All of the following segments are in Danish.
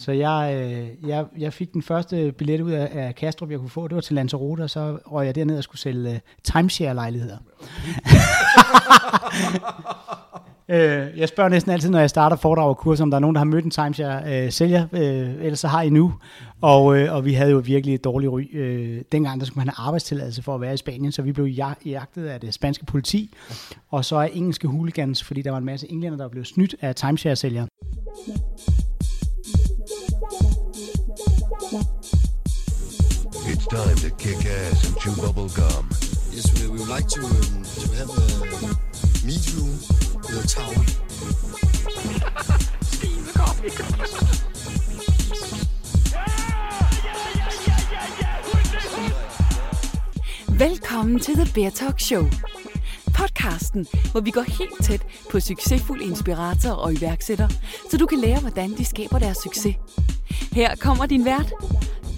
Så jeg, øh, jeg, jeg fik den første billet ud af, af Kastrup, jeg kunne få. Det var til Lanzarote, og så røg jeg derned og skulle sælge øh, timeshare-lejligheder. øh, jeg spørger næsten altid, når jeg starter foredrag og kurser, om der er nogen, der har mødt en timeshare-sælger. Øh, øh, ellers så har I nu. Og, øh, og vi havde jo virkelig et dårligt ry. Øh, dengang der skulle man have arbejdstilladelse for at være i Spanien, så vi blev jagtet af det spanske politi. Og så af engelske hooligans, fordi der var en masse englænder, der blev snydt af timeshare-sælgere. It's time to kick ass and chew bubble gum. Yes, we, we would like to, um, to have a meet you with a tower. Velkommen til The Bear Talk Show. Podcasten, hvor vi går helt tæt på succesfulde inspiratorer og iværksættere, så du kan lære, hvordan de skaber deres succes. Her kommer din vært,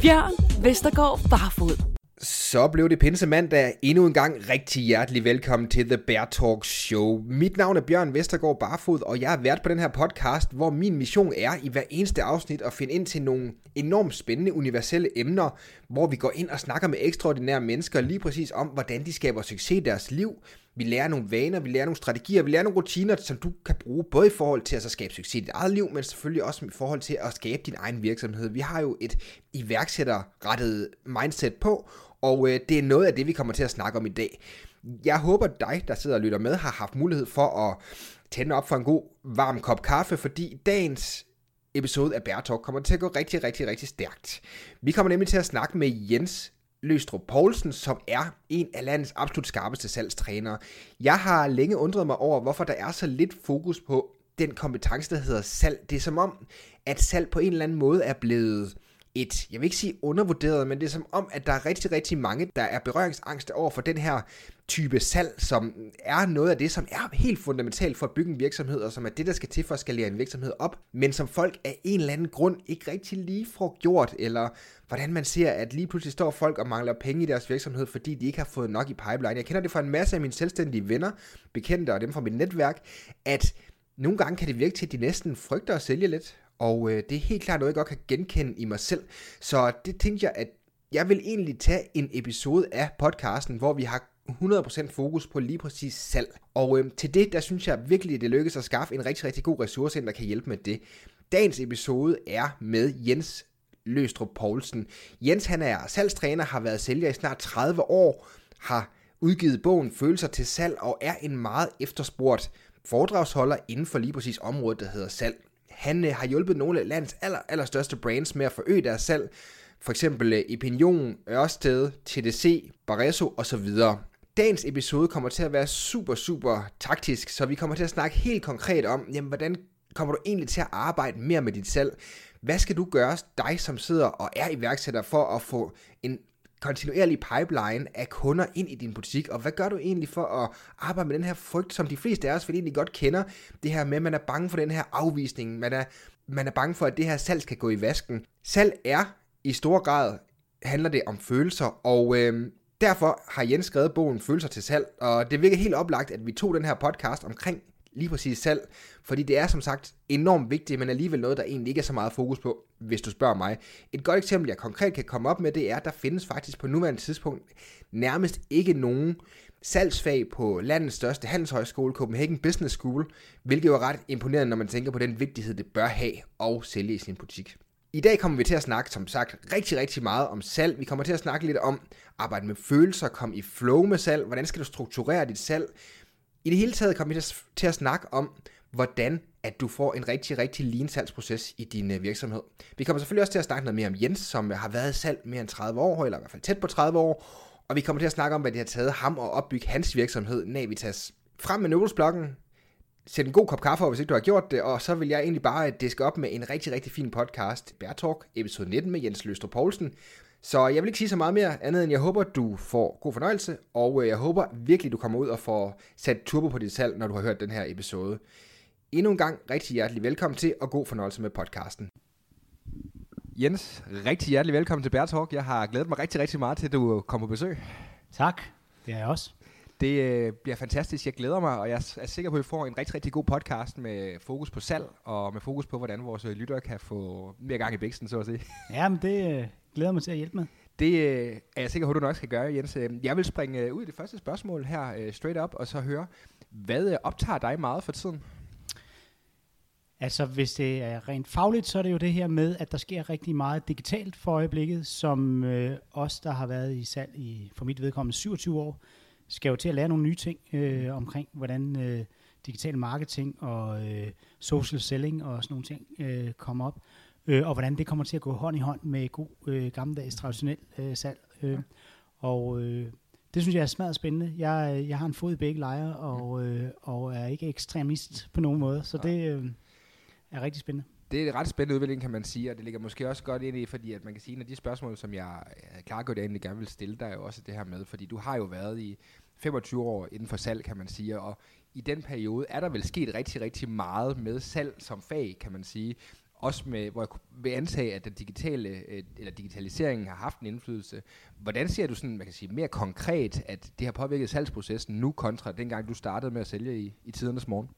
Bjørn Vestergaard Barfod. Så blev det pinse mandag. Endnu en gang rigtig hjertelig velkommen til The Bear Talk Show. Mit navn er Bjørn Vestergaard Barfod, og jeg er vært på den her podcast, hvor min mission er i hver eneste afsnit at finde ind til nogle enormt spændende universelle emner, hvor vi går ind og snakker med ekstraordinære mennesker lige præcis om, hvordan de skaber succes i deres liv, vi lærer nogle vaner, vi lærer nogle strategier, vi lærer nogle rutiner, som du kan bruge både i forhold til at så skabe succes i dit eget liv, men selvfølgelig også i forhold til at skabe din egen virksomhed. Vi har jo et iværksætterrettet mindset på, og øh, det er noget af det, vi kommer til at snakke om i dag. Jeg håber, at dig, der sidder og lytter med, har haft mulighed for at tænde op for en god varm kop kaffe, fordi dagens episode af Bærtalk kommer til at gå rigtig, rigtig, rigtig stærkt. Vi kommer nemlig til at snakke med Jens Løstrup Poulsen, som er en af landets absolut skarpeste salgstrænere. Jeg har længe undret mig over, hvorfor der er så lidt fokus på den kompetence, der hedder salg. Det er som om, at salg på en eller anden måde er blevet et, jeg vil ikke sige undervurderet, men det er som om, at der er rigtig, rigtig mange, der er berøringsangste over for den her type salg, som er noget af det, som er helt fundamentalt for at bygge en virksomhed, og som er det, der skal til for at skalere en virksomhed op, men som folk af en eller anden grund ikke rigtig lige får gjort, eller hvordan man ser, at lige pludselig står folk og mangler penge i deres virksomhed, fordi de ikke har fået nok i pipeline. Jeg kender det fra en masse af mine selvstændige venner, bekendte og dem fra mit netværk, at nogle gange kan det virke til, at de næsten frygter at sælge lidt, og øh, det er helt klart noget, jeg godt kan genkende i mig selv. Så det tænkte jeg, at jeg vil egentlig tage en episode af podcasten, hvor vi har 100% fokus på lige præcis salg. Og øh, til det, der synes jeg virkelig, det lykkedes at skaffe en rigtig, rigtig god ressource, der kan hjælpe med det. Dagens episode er med Jens Løstrup Poulsen. Jens han er salgstræner, har været sælger i snart 30 år, har udgivet bogen Følelser til salg og er en meget efterspurgt foredragsholder inden for lige præcis området, der hedder salg. Han øh, har hjulpet nogle af landets aller, allerstørste brands med at forøge deres salg, for eksempel øh, Opinion, Ørsted, TDC, Barresso osv. Dagens episode kommer til at være super, super taktisk, så vi kommer til at snakke helt konkret om, jamen, hvordan kommer du egentlig til at arbejde mere med dit salg? Hvad skal du gøre, dig som sidder og er iværksætter, for at få en kontinuerlig pipeline af kunder ind i din butik, og hvad gør du egentlig for at arbejde med den her frygt, som de fleste af os vel egentlig godt kender, det her med, at man er bange for den her afvisning, man er, man er bange for, at det her salg skal gå i vasken. Salg er i stor grad, handler det om følelser, og øh, derfor har Jens skrevet bogen Følelser til salg, og det virker helt oplagt, at vi tog den her podcast omkring lige præcis salg, fordi det er som sagt enormt vigtigt, men alligevel noget, der egentlig ikke er så meget fokus på, hvis du spørger mig. Et godt eksempel, jeg konkret kan komme op med, det er, at der findes faktisk på nuværende tidspunkt nærmest ikke nogen salgsfag på landets største handelshøjskole, Copenhagen Business School, hvilket jo er ret imponerende, når man tænker på den vigtighed, det bør have og sælge i sin butik. I dag kommer vi til at snakke, som sagt, rigtig, rigtig meget om salg. Vi kommer til at snakke lidt om arbejde med følelser, komme i flow med salg, hvordan skal du strukturere dit salg, i det hele taget kommer vi til at snakke om, hvordan at du får en rigtig, rigtig lean salgsproces i din øh, virksomhed. Vi kommer selvfølgelig også til at snakke noget mere om Jens, som har været i salg mere end 30 år, eller i hvert fald tæt på 30 år, og vi kommer til at snakke om, hvad det har taget ham at opbygge hans virksomhed, Navitas. Frem med notesblokken, sæt en god kop kaffe over, hvis ikke du har gjort det, og så vil jeg egentlig bare øh, diske op med en rigtig, rigtig fin podcast, Bærtalk, episode 19 med Jens Løstrup Poulsen, så jeg vil ikke sige så meget mere andet, end jeg håber, du får god fornøjelse, og øh, jeg håber virkelig, du kommer ud og får sat turbo på dit salg, når du har hørt den her episode. Endnu en gang rigtig hjertelig velkommen til, og god fornøjelse med podcasten. Jens, rigtig hjertelig velkommen til Bear Talk. Jeg har glædet mig rigtig, rigtig meget til, at du kommer på besøg. Tak, det er jeg også. Det øh, bliver fantastisk. Jeg glæder mig, og jeg er sikker på, at vi får en rigtig, rigtig god podcast med fokus på salg, og med fokus på, hvordan vores øh, lyttere kan få mere gang i bæksten, så at sige. Ja, men det øh, glæder mig til at hjælpe med. Det øh, er jeg sikker på, at du nok skal gøre, Jens. Jeg vil springe ud i det første spørgsmål her, straight up, og så høre, hvad optager dig meget for tiden? Altså, hvis det er rent fagligt, så er det jo det her med, at der sker rigtig meget digitalt for øjeblikket, som øh, os, der har været i salg i, for mit vedkommende, 27 år, skal jo til at lære nogle nye ting øh, omkring, hvordan øh, digital marketing og øh, social selling og sådan nogle ting øh, kommer op, øh, og hvordan det kommer til at gå hånd i hånd med god øh, gammeldags traditionel øh, salg. Øh, og øh, det synes jeg er smadret spændende. Jeg, jeg har en fod i begge lejre, og, øh, og er ikke ekstremist på nogen måde, så det øh, er rigtig spændende. Det er en ret spændende udvikling, kan man sige, og det ligger måske også godt ind i, fordi at man kan sige, at de spørgsmål, som jeg øh, klargjort, jeg egentlig gerne vil stille dig, er jo også det her med, fordi du har jo været i 25 år inden for salg, kan man sige, og i den periode er der vel sket rigtig, rigtig meget med salg som fag, kan man sige. Også med, hvor jeg vil antage, at den digitale, øh, eller digitaliseringen har haft en indflydelse. Hvordan ser du sådan, man kan sige, mere konkret, at det har påvirket salgsprocessen nu kontra dengang du startede med at sælge i, i tidernes morgen?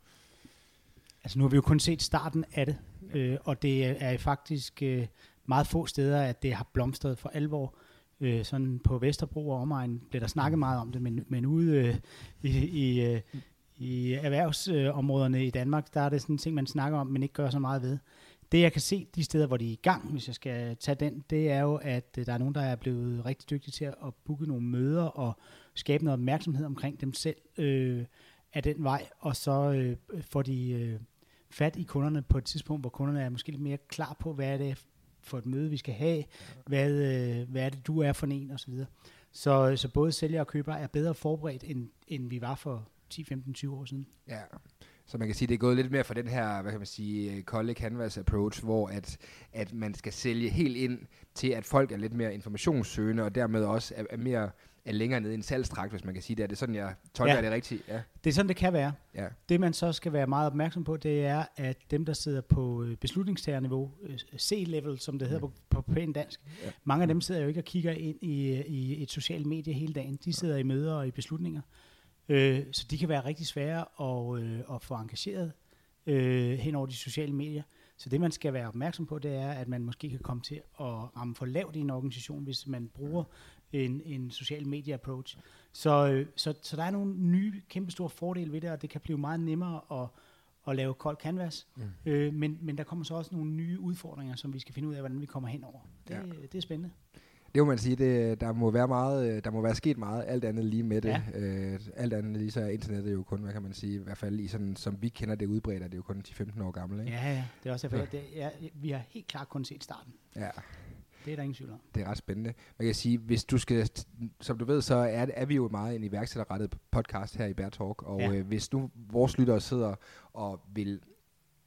Altså nu har vi jo kun set starten af det, øh, og det er faktisk øh, meget få steder, at det har blomstret for alvor. Øh, sådan på Vesterbro og omegn blev der snakket meget om det, men, men ude øh, i, i, øh, i erhvervsområderne i Danmark, der er det sådan en ting, man snakker om, men ikke gør så meget ved. Det jeg kan se de steder, hvor de er i gang, hvis jeg skal tage den, det er jo, at øh, der er nogen, der er blevet rigtig dygtige til at booke nogle møder og skabe noget opmærksomhed omkring dem selv øh, af den vej, og så øh, får de øh, fat i kunderne på et tidspunkt, hvor kunderne er måske lidt mere klar på, hvad er det for et møde, vi skal have, hvad, øh, hvad er det, du er for en, og så videre. Så, øh, så både sælger og køber er bedre forberedt, end, end vi var for 10, 15, 20 år siden. Ja, så man kan sige, det er gået lidt mere for den her, hvad kan man sige, øh, kolde canvas approach, hvor at, at man skal sælge helt ind til, at folk er lidt mere informationssøgende, og dermed også er, er mere længere nede i en salgstrakt, hvis man kan sige det. Er det sådan, jeg tolker Ja. det rigtigt? Ja. Det er sådan, det kan være. ja. Det man så skal være meget opmærksom på, det er, at dem, der sidder på øh, beslutningstagerniveau, øh, C-level, som det hedder på, på pænt dansk, Ja. mange af dem sidder jo ikke og kigger ind i, i et socialt medie hele dagen. De sidder i møder og i beslutninger. Øh, så de kan være rigtig svære at, øh, at få engageret øh, hen over de sociale medier. Så det, man skal være opmærksom på, det er, at man måske kan komme til at ramme for lavt i en organisation, hvis man bruger en, en social media approach. Så, øh, så, så der er nogle nye, kæmpestore fordele ved det, og det kan blive meget nemmere at, at lave kold canvas. Mm. Øh, men, men der kommer så også nogle nye udfordringer, som vi skal finde ud af, hvordan vi kommer hen over. Det, Ja. ja. det er spændende. Det må man sige, det, der må være meget, øh, der må være sket meget, alt andet lige med det. Ja. Øh, alt andet lige, så er internettet jo kun, hvad kan man sige, i hvert fald i sådan, som vi kender det udbredt, er det jo kun 10-15 år gammel, ikke? Ja, ja. Det er også derfor, det, ja, vi har helt klart kun set starten. ja. Det er der ingen tvivl om. Det er ret spændende. Man kan sige, hvis du skal, som du ved, så er, er vi jo meget en iværksætterrettet podcast her i Bear Talk, og Ja. øh, hvis nu vores lyttere sidder og vil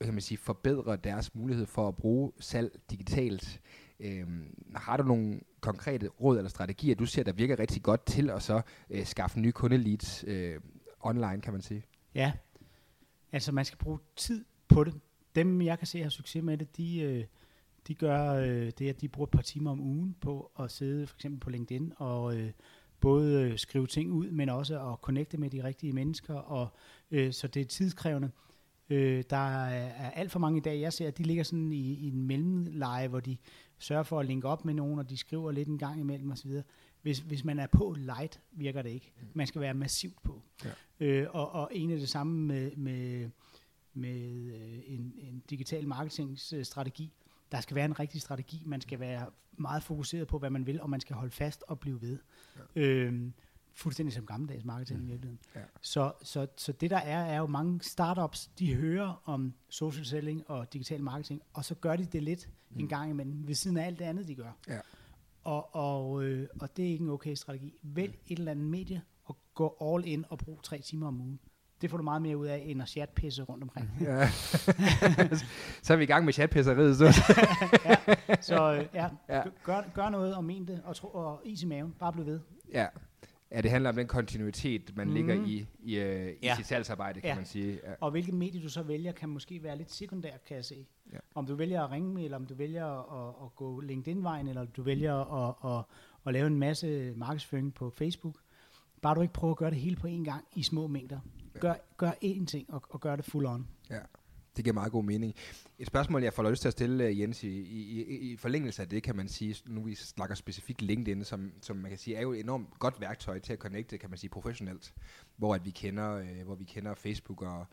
kan man sige, forbedre deres mulighed for at bruge salg digitalt, øh, har du nogle konkrete råd eller strategier, du ser, der virker rigtig godt til at så øh, skaffe nye kundeleads øh, online, kan man sige? Ja, altså man skal bruge tid på det. Dem, jeg kan se har succes med det, de, øh, de gør øh, det, at de bruger et par timer om ugen på at sidde for eksempel på LinkedIn og øh, både øh, skrive ting ud, men også at connecte med de rigtige mennesker, og øh, så det er tidskrævende. Øh, der er, er alt for mange i dag, jeg ser, at de ligger sådan i, i en mellemleje, hvor de sørger for at linke op med nogen, og de skriver lidt en gang imellem osv. Hvis, hvis man er på light, virker det ikke. Man skal være massivt på. Ja. Øh, og, og en af det samme med, med, med øh, en, en digital marketingstrategi. Der skal være en rigtig strategi. Man skal være meget fokuseret på, hvad man vil, og man skal holde fast og blive ved. Ja. Øhm, fuldstændig som gammeldags marketing i virkeligheden. Ja. Så, så, så det der er, er jo mange startups, de hører om social selling og digital marketing, og så gør de det lidt mm. en gang imellem, ved siden af alt det andet, de gør. Ja. Og, og, øh, og det er ikke en okay strategi. Vælg et eller andet medie og gå all in og brug tre timer om ugen. Det får du meget mere ud af, end at chatpisse rundt omkring. Ja. så er vi i gang med chatpisseriet. Så. Så øh, ja, Ja. gør, gør noget og men det, og, tro, og is i maven. Bare bliv ved. Ja. ja, det handler om den kontinuitet, man mm. ligger i, i, øh, i Ja. sit salgsarbejde, kan Ja. man sige. Ja. Og hvilket medie du så vælger, kan måske være lidt sekundært, kan jeg se. Ja. Om du vælger at ringe med, eller om du vælger at, at, gå LinkedIn-vejen, eller du vælger at, at, at lave en masse markedsføring på Facebook. bare du ikke prøver at gøre det hele på en gang i små mængder. Gør, gør én ting, og, og gør det full on. Ja, det giver meget god mening. Et spørgsmål, jeg får lyst til at stille, øh, Jens, i, i, i- i forlængelse af det, kan man sige, nu vi snakker specifikt LinkedIn, som, som man kan sige, er jo et enormt godt værktøj til at connecte, kan man sige, professionelt, hvor at vi kender, øh, hvor vi kender Facebook og,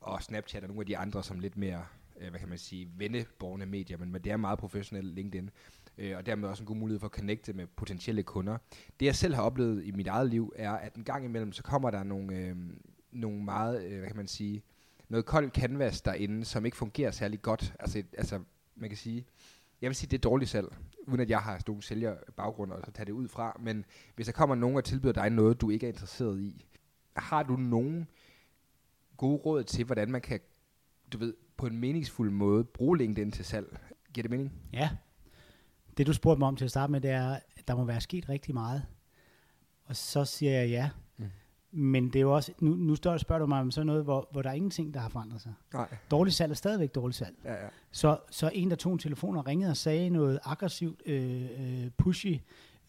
og Snapchat og nogle af de andre, som lidt mere, øh, hvad kan man sige, venneborgende medier, men, men det er meget professionelt LinkedIn, øh, og dermed også en god mulighed for at connecte med potentielle kunder. Det jeg selv har oplevet i mit eget liv, er, at en gang imellem, så kommer der nogle, øh, nogle meget, øh, hvad kan man sige, noget koldt canvas derinde, som ikke fungerer særlig godt. Altså, et- altså man kan sige, jeg vil sige, det er dårligt salg, uden at jeg har nogen sælger baggrund og så tage det ud fra, men hvis der kommer nogen og tilbyder dig noget, du ikke er interesseret i, har du nogen gode råd til, hvordan man kan, du ved, på en meningsfuld måde bruge LinkedIn til salg? Giver det mening? Ja. Det du spurgte mig om til at starte med, det er, at der må være sket rigtig meget. Og så siger jeg ja. Men det er jo også, nu, nu spørger du mig om sådan noget, hvor, hvor der er ingenting, der har forandret sig. Nej. Dårligt salg er stadigvæk dårligt salg. Ja, ja. Så, så en, der tog en telefon og ringede og sagde noget aggressivt, øh, øh, pushy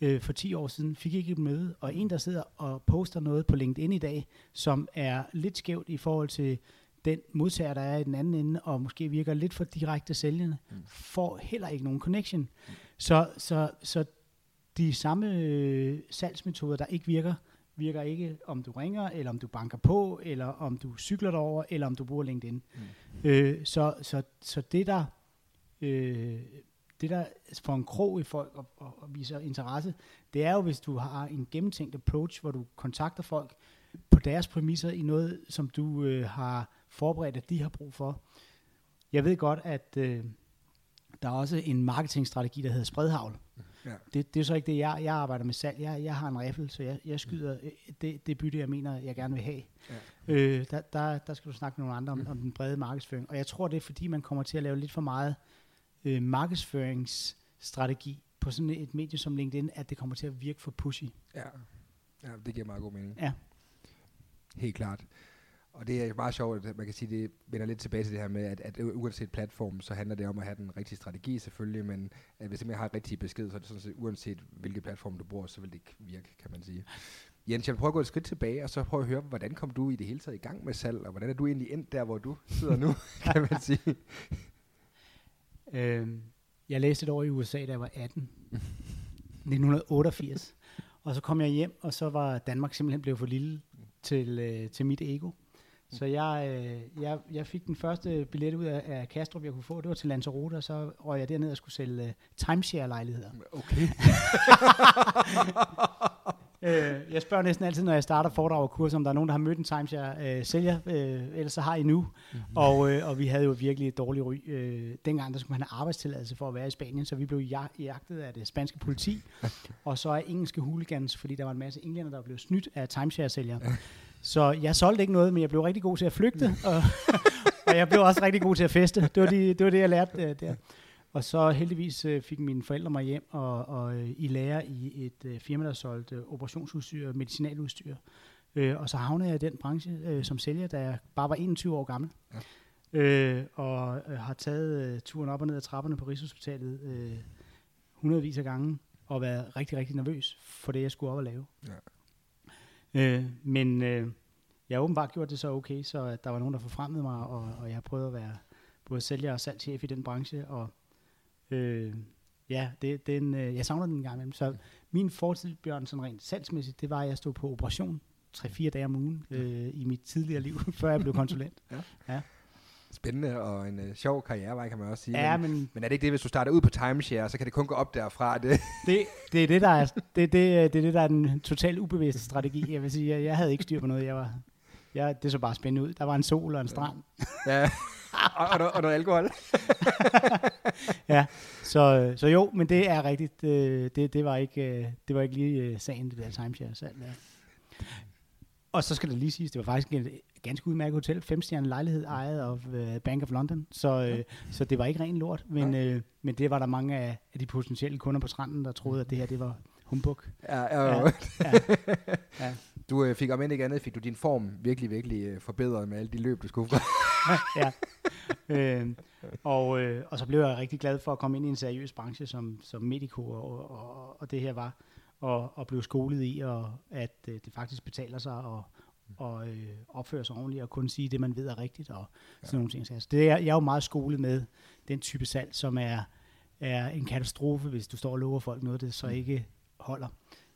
øh, for 10 år siden, fik ikke et møde. Og en, der sidder og poster noget på LinkedIn i dag, som er lidt skævt i forhold til den modtager, der er i den anden ende, og måske virker lidt for direkte sælgende, mm. får heller ikke nogen connection. Mm. Så, så, så de samme øh, salgsmetoder, der ikke virker, virker ikke, om du ringer, eller om du banker på, eller om du cykler derover, eller om du bruger LinkedIn. Mm. Øh, så, så, så det der øh, det der får en krog i folk og, og, og viser interesse, det er jo, hvis du har en gennemtænkt approach, hvor du kontakter folk på deres præmisser i noget, som du øh, har forberedt, at de har brug for. Jeg ved godt, at øh, der er også en marketingstrategi, der hedder spredhavl. Ja. Det, det er så ikke det, jeg, jeg arbejder med salg. Jeg, jeg har en riffel, så jeg, jeg skyder øh, det, det bytte, jeg mener, jeg gerne vil have. Ja. Øh, der, der, der skal du snakke med nogle andre om, om den brede markedsføring. Og jeg tror, det er fordi, man kommer til at lave lidt for meget øh, markedsføringsstrategi på sådan et medie som LinkedIn, at det kommer til at virke for pushy. Ja. ja, det giver meget god mening. Ja. Helt klart. Og det er meget sjovt, at man kan sige, det vender lidt tilbage til det her med, at, at uanset platform, så handler det om at have den rigtige strategi selvfølgelig, men at hvis man har rigtig besked, så er det sådan set, uanset hvilke platform du bruger, så vil det ikke virke, kan man sige. Jens, jeg vil prøve at gå et skridt tilbage, og så prøve at høre, hvordan kom du i det hele taget i gang med salg, og hvordan er du egentlig endt der, hvor du sidder nu, kan man sige. Øh, jeg læste et år i USA, da jeg var 18. 1988. Og så kom jeg hjem, og så var Danmark simpelthen blevet for lille til, øh, til mit ego. Så jeg, øh, jeg, jeg fik den første billet ud af, af Kastrup, jeg kunne få. Det var til Lanzarote, og så røg jeg derned og skulle sælge øh, timeshare-lejligheder. Okay. Øh, jeg spørger næsten altid, når jeg starter foredrag og kurser, om der er nogen, der har mødt en timeshare øh, sælger, øh, ellers så har I nu. Mm-hmm. Og, øh, og vi havde jo virkelig et dårligt ry. Øh, dengang der skulle man have arbejdstilladelse for at være i Spanien, så vi blev jag- jagtet af det spanske politi, og så af engelske hooligans, fordi der var en masse englænder, der blev snydt af timeshare-sælgere. Så jeg solgte ikke noget, men jeg blev rigtig god til at flygte, og, og jeg blev også rigtig god til at feste. Det var, de, det, var det, jeg lærte øh, der. Og så heldigvis øh, fik mine forældre mig hjem og, og øh, i lære i et øh, firma, der solgte øh, operationsudstyr og medicinaludstyr. Øh, og så havnede jeg i den branche øh, som sælger, da jeg bare var 21 år gammel. Ja. Øh, og øh, har taget øh, turen op og ned ad trapperne på Rigshospitalet øh, hundredvis af gange og været rigtig, rigtig nervøs for det, jeg skulle op og lave. Ja. Øh, men øh, jeg har åbenbart gjort det så okay, så at der var nogen, der forfremmede mig, og, og jeg har prøvet at være både sælger og salgschef i den branche, og øh, ja, det, den, øh, jeg savner den en gang imellem. Så min fortid, Bjørn, sådan rent salgsmæssigt, det var, at jeg stod på operation 3-4 dage om ugen øh, i mit tidligere liv, før jeg blev konsulent. Spændende og en uh, sjov karrierevej, kan man også sige. ja, men, men men er det ikke det, hvis du starter ud på timeshare, så kan det kun gå op derfra? Det, det, det er det, der er, det, det, det, er det, der er den totalt ubevidste strategi. Jeg vil sige, jeg, jeg havde ikke styr på noget. Jeg var, jeg, det så bare spændende ud. Der var en sol og en strand. ja. og, og, noget, og noget alkohol. ja, så, så jo, men det er rigtigt. Det, det, det, var, ikke, øh, det var ikke lige øh, sagen, det der timeshare salg der. Og så skal det lige siges, det var faktisk et ganske udmærket hotel, femstjerne lejlighed ejet af uh, Bank of London, så, øh, så det var ikke ren lort, men, øh, men det var der mange af, af de potentielle kunder på stranden, der troede, at det her det var humbug. Ja, ja, Ja, ja. ja, ja. Du øh, fik om end ikke andet, fik du din form virkelig, virkelig øh, forbedret med alle de løb, du skulle ja. Øh, og, øh, og så blev jeg rigtig glad for at komme ind i en seriøs branche, som, som Medico og, og, og det her var. Og, og blive skolet i, og at øh, det faktisk betaler sig og, og øh, opføre sig ordentligt, og kun sige det, man ved er rigtigt, og sådan nogle ting. Så altså, det er, jeg er jo meget skolet med den type salg, som er, er en katastrofe, hvis du står og lover folk noget, det så ikke holder.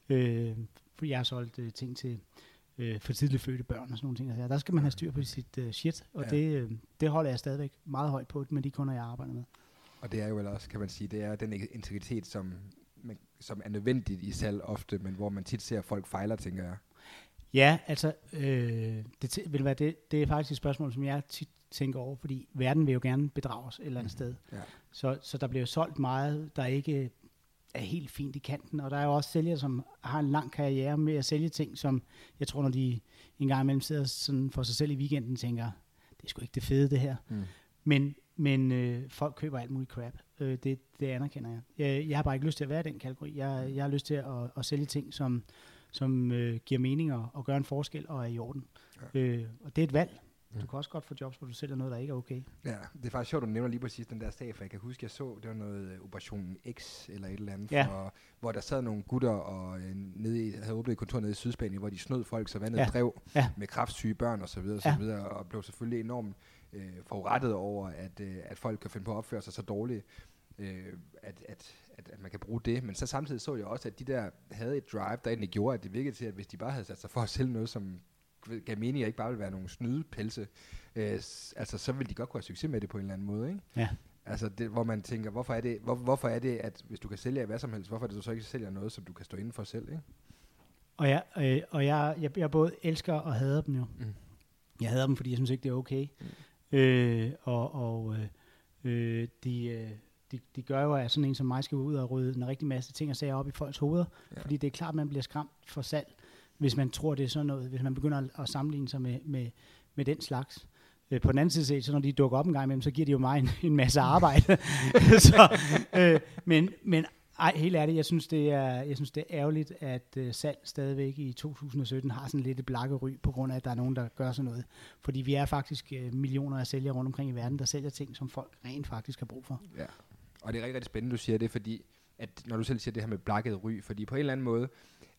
Øh, for jeg har solgt øh, ting til øh, for tidligt fødte børn og sådan nogle ting. Altså, der skal man have styr på sit øh, shit, og Ja. det, øh, det holder jeg stadigvæk meget højt på med de kunder, jeg arbejder med. Og det er jo vel også, kan man sige, det er den integritet, som, man, som er nødvendigt i salg ofte, men hvor man tit ser, folk fejler, tænker jeg. Ja, altså, øh, det, du hvad, det, det er faktisk et spørgsmål, som jeg tit tænker over, fordi verden vil jo gerne bedrage os et eller andet sted. Ja. Så, så der bliver solgt meget, der ikke er helt fint i kanten, og der er jo også sælgere, som har en lang karriere med at sælge ting, som jeg tror, når de en gang imellem sidder sådan for sig selv i weekenden, tænker, det er sgu ikke det fede, det her. Mm. Men, men øh, folk køber alt muligt crap. Øh, det, det anerkender jeg. jeg. Jeg har bare ikke lyst til at være i den kategori. Jeg, jeg har lyst til at, at sælge ting, som, som øh, giver mening og, og gør en forskel og er i orden. Ja. Øh, og det er et valg. Du kan også godt få jobs, hvor du sælger noget, der ikke er okay. Ja, det er faktisk sjovt, at du nævner lige præcis den der sag, for jeg kan huske, jeg så, det var noget øh, Operation X eller et eller andet, Ja. for, hvor der sad nogle gutter og øh, nede i, havde åbnet et kontor nede i Sydspanien, hvor de snød folk, så vandet Ja. drev Ja. med kraftsyge børn og så videre, og, så videre, og blev selvfølgelig enormt øh, forurettet over, at, øh, at folk kan finde på at opføre sig så dårligt, øh, at, at, at, at man kan bruge det. Men så samtidig så jeg også, at de der havde et drive, der egentlig gjorde, at det virkede til, at hvis de bare havde sat sig for at sælge noget, som gav mening, og ikke bare ville være nogle snydepelse, øh, altså så ville de godt kunne have succes med det på en eller anden måde, ikke? Ja. Altså, det, hvor man tænker, hvorfor er, det, hvor, hvorfor er det, at hvis du kan sælge hvad som helst, hvorfor er det, du så ikke sælger noget, som du kan stå inden for selv, ikke? Og jeg, øh, og jeg, jeg, jeg både elsker og hader dem jo. Mm. Jeg hader dem, fordi jeg synes ikke, det er okay. Mm. Øh, og og øh, øh, de, øh, de, de gør jo, at sådan en som mig skal ud og rydde en rigtig masse ting og sager op i folks hoveder. Ja. Ja. Fordi det er klart, at man bliver skræmt for salg, hvis man tror, det er sådan noget. Hvis man begynder at, at sammenligne sig med, med, med den slags. Øh, på den anden side set, så når de dukker op en gang imellem, så giver de jo mig en, en masse arbejde. så, øh, men, men ej, helt ærligt, jeg synes, det er, jeg synes, det er ærgerligt, at øh, salg stadigvæk i 2017 har sådan lidt et blakke ry, på grund af, at der er nogen, der gør sådan noget. Fordi vi er faktisk øh, millioner af sælgere rundt omkring i verden, der sælger ting, som folk rent faktisk har brug for. Ja. Og det er rigtig, rigtig spændende, du siger det, fordi at når du selv siger det her med blakket ry, fordi på en eller anden måde,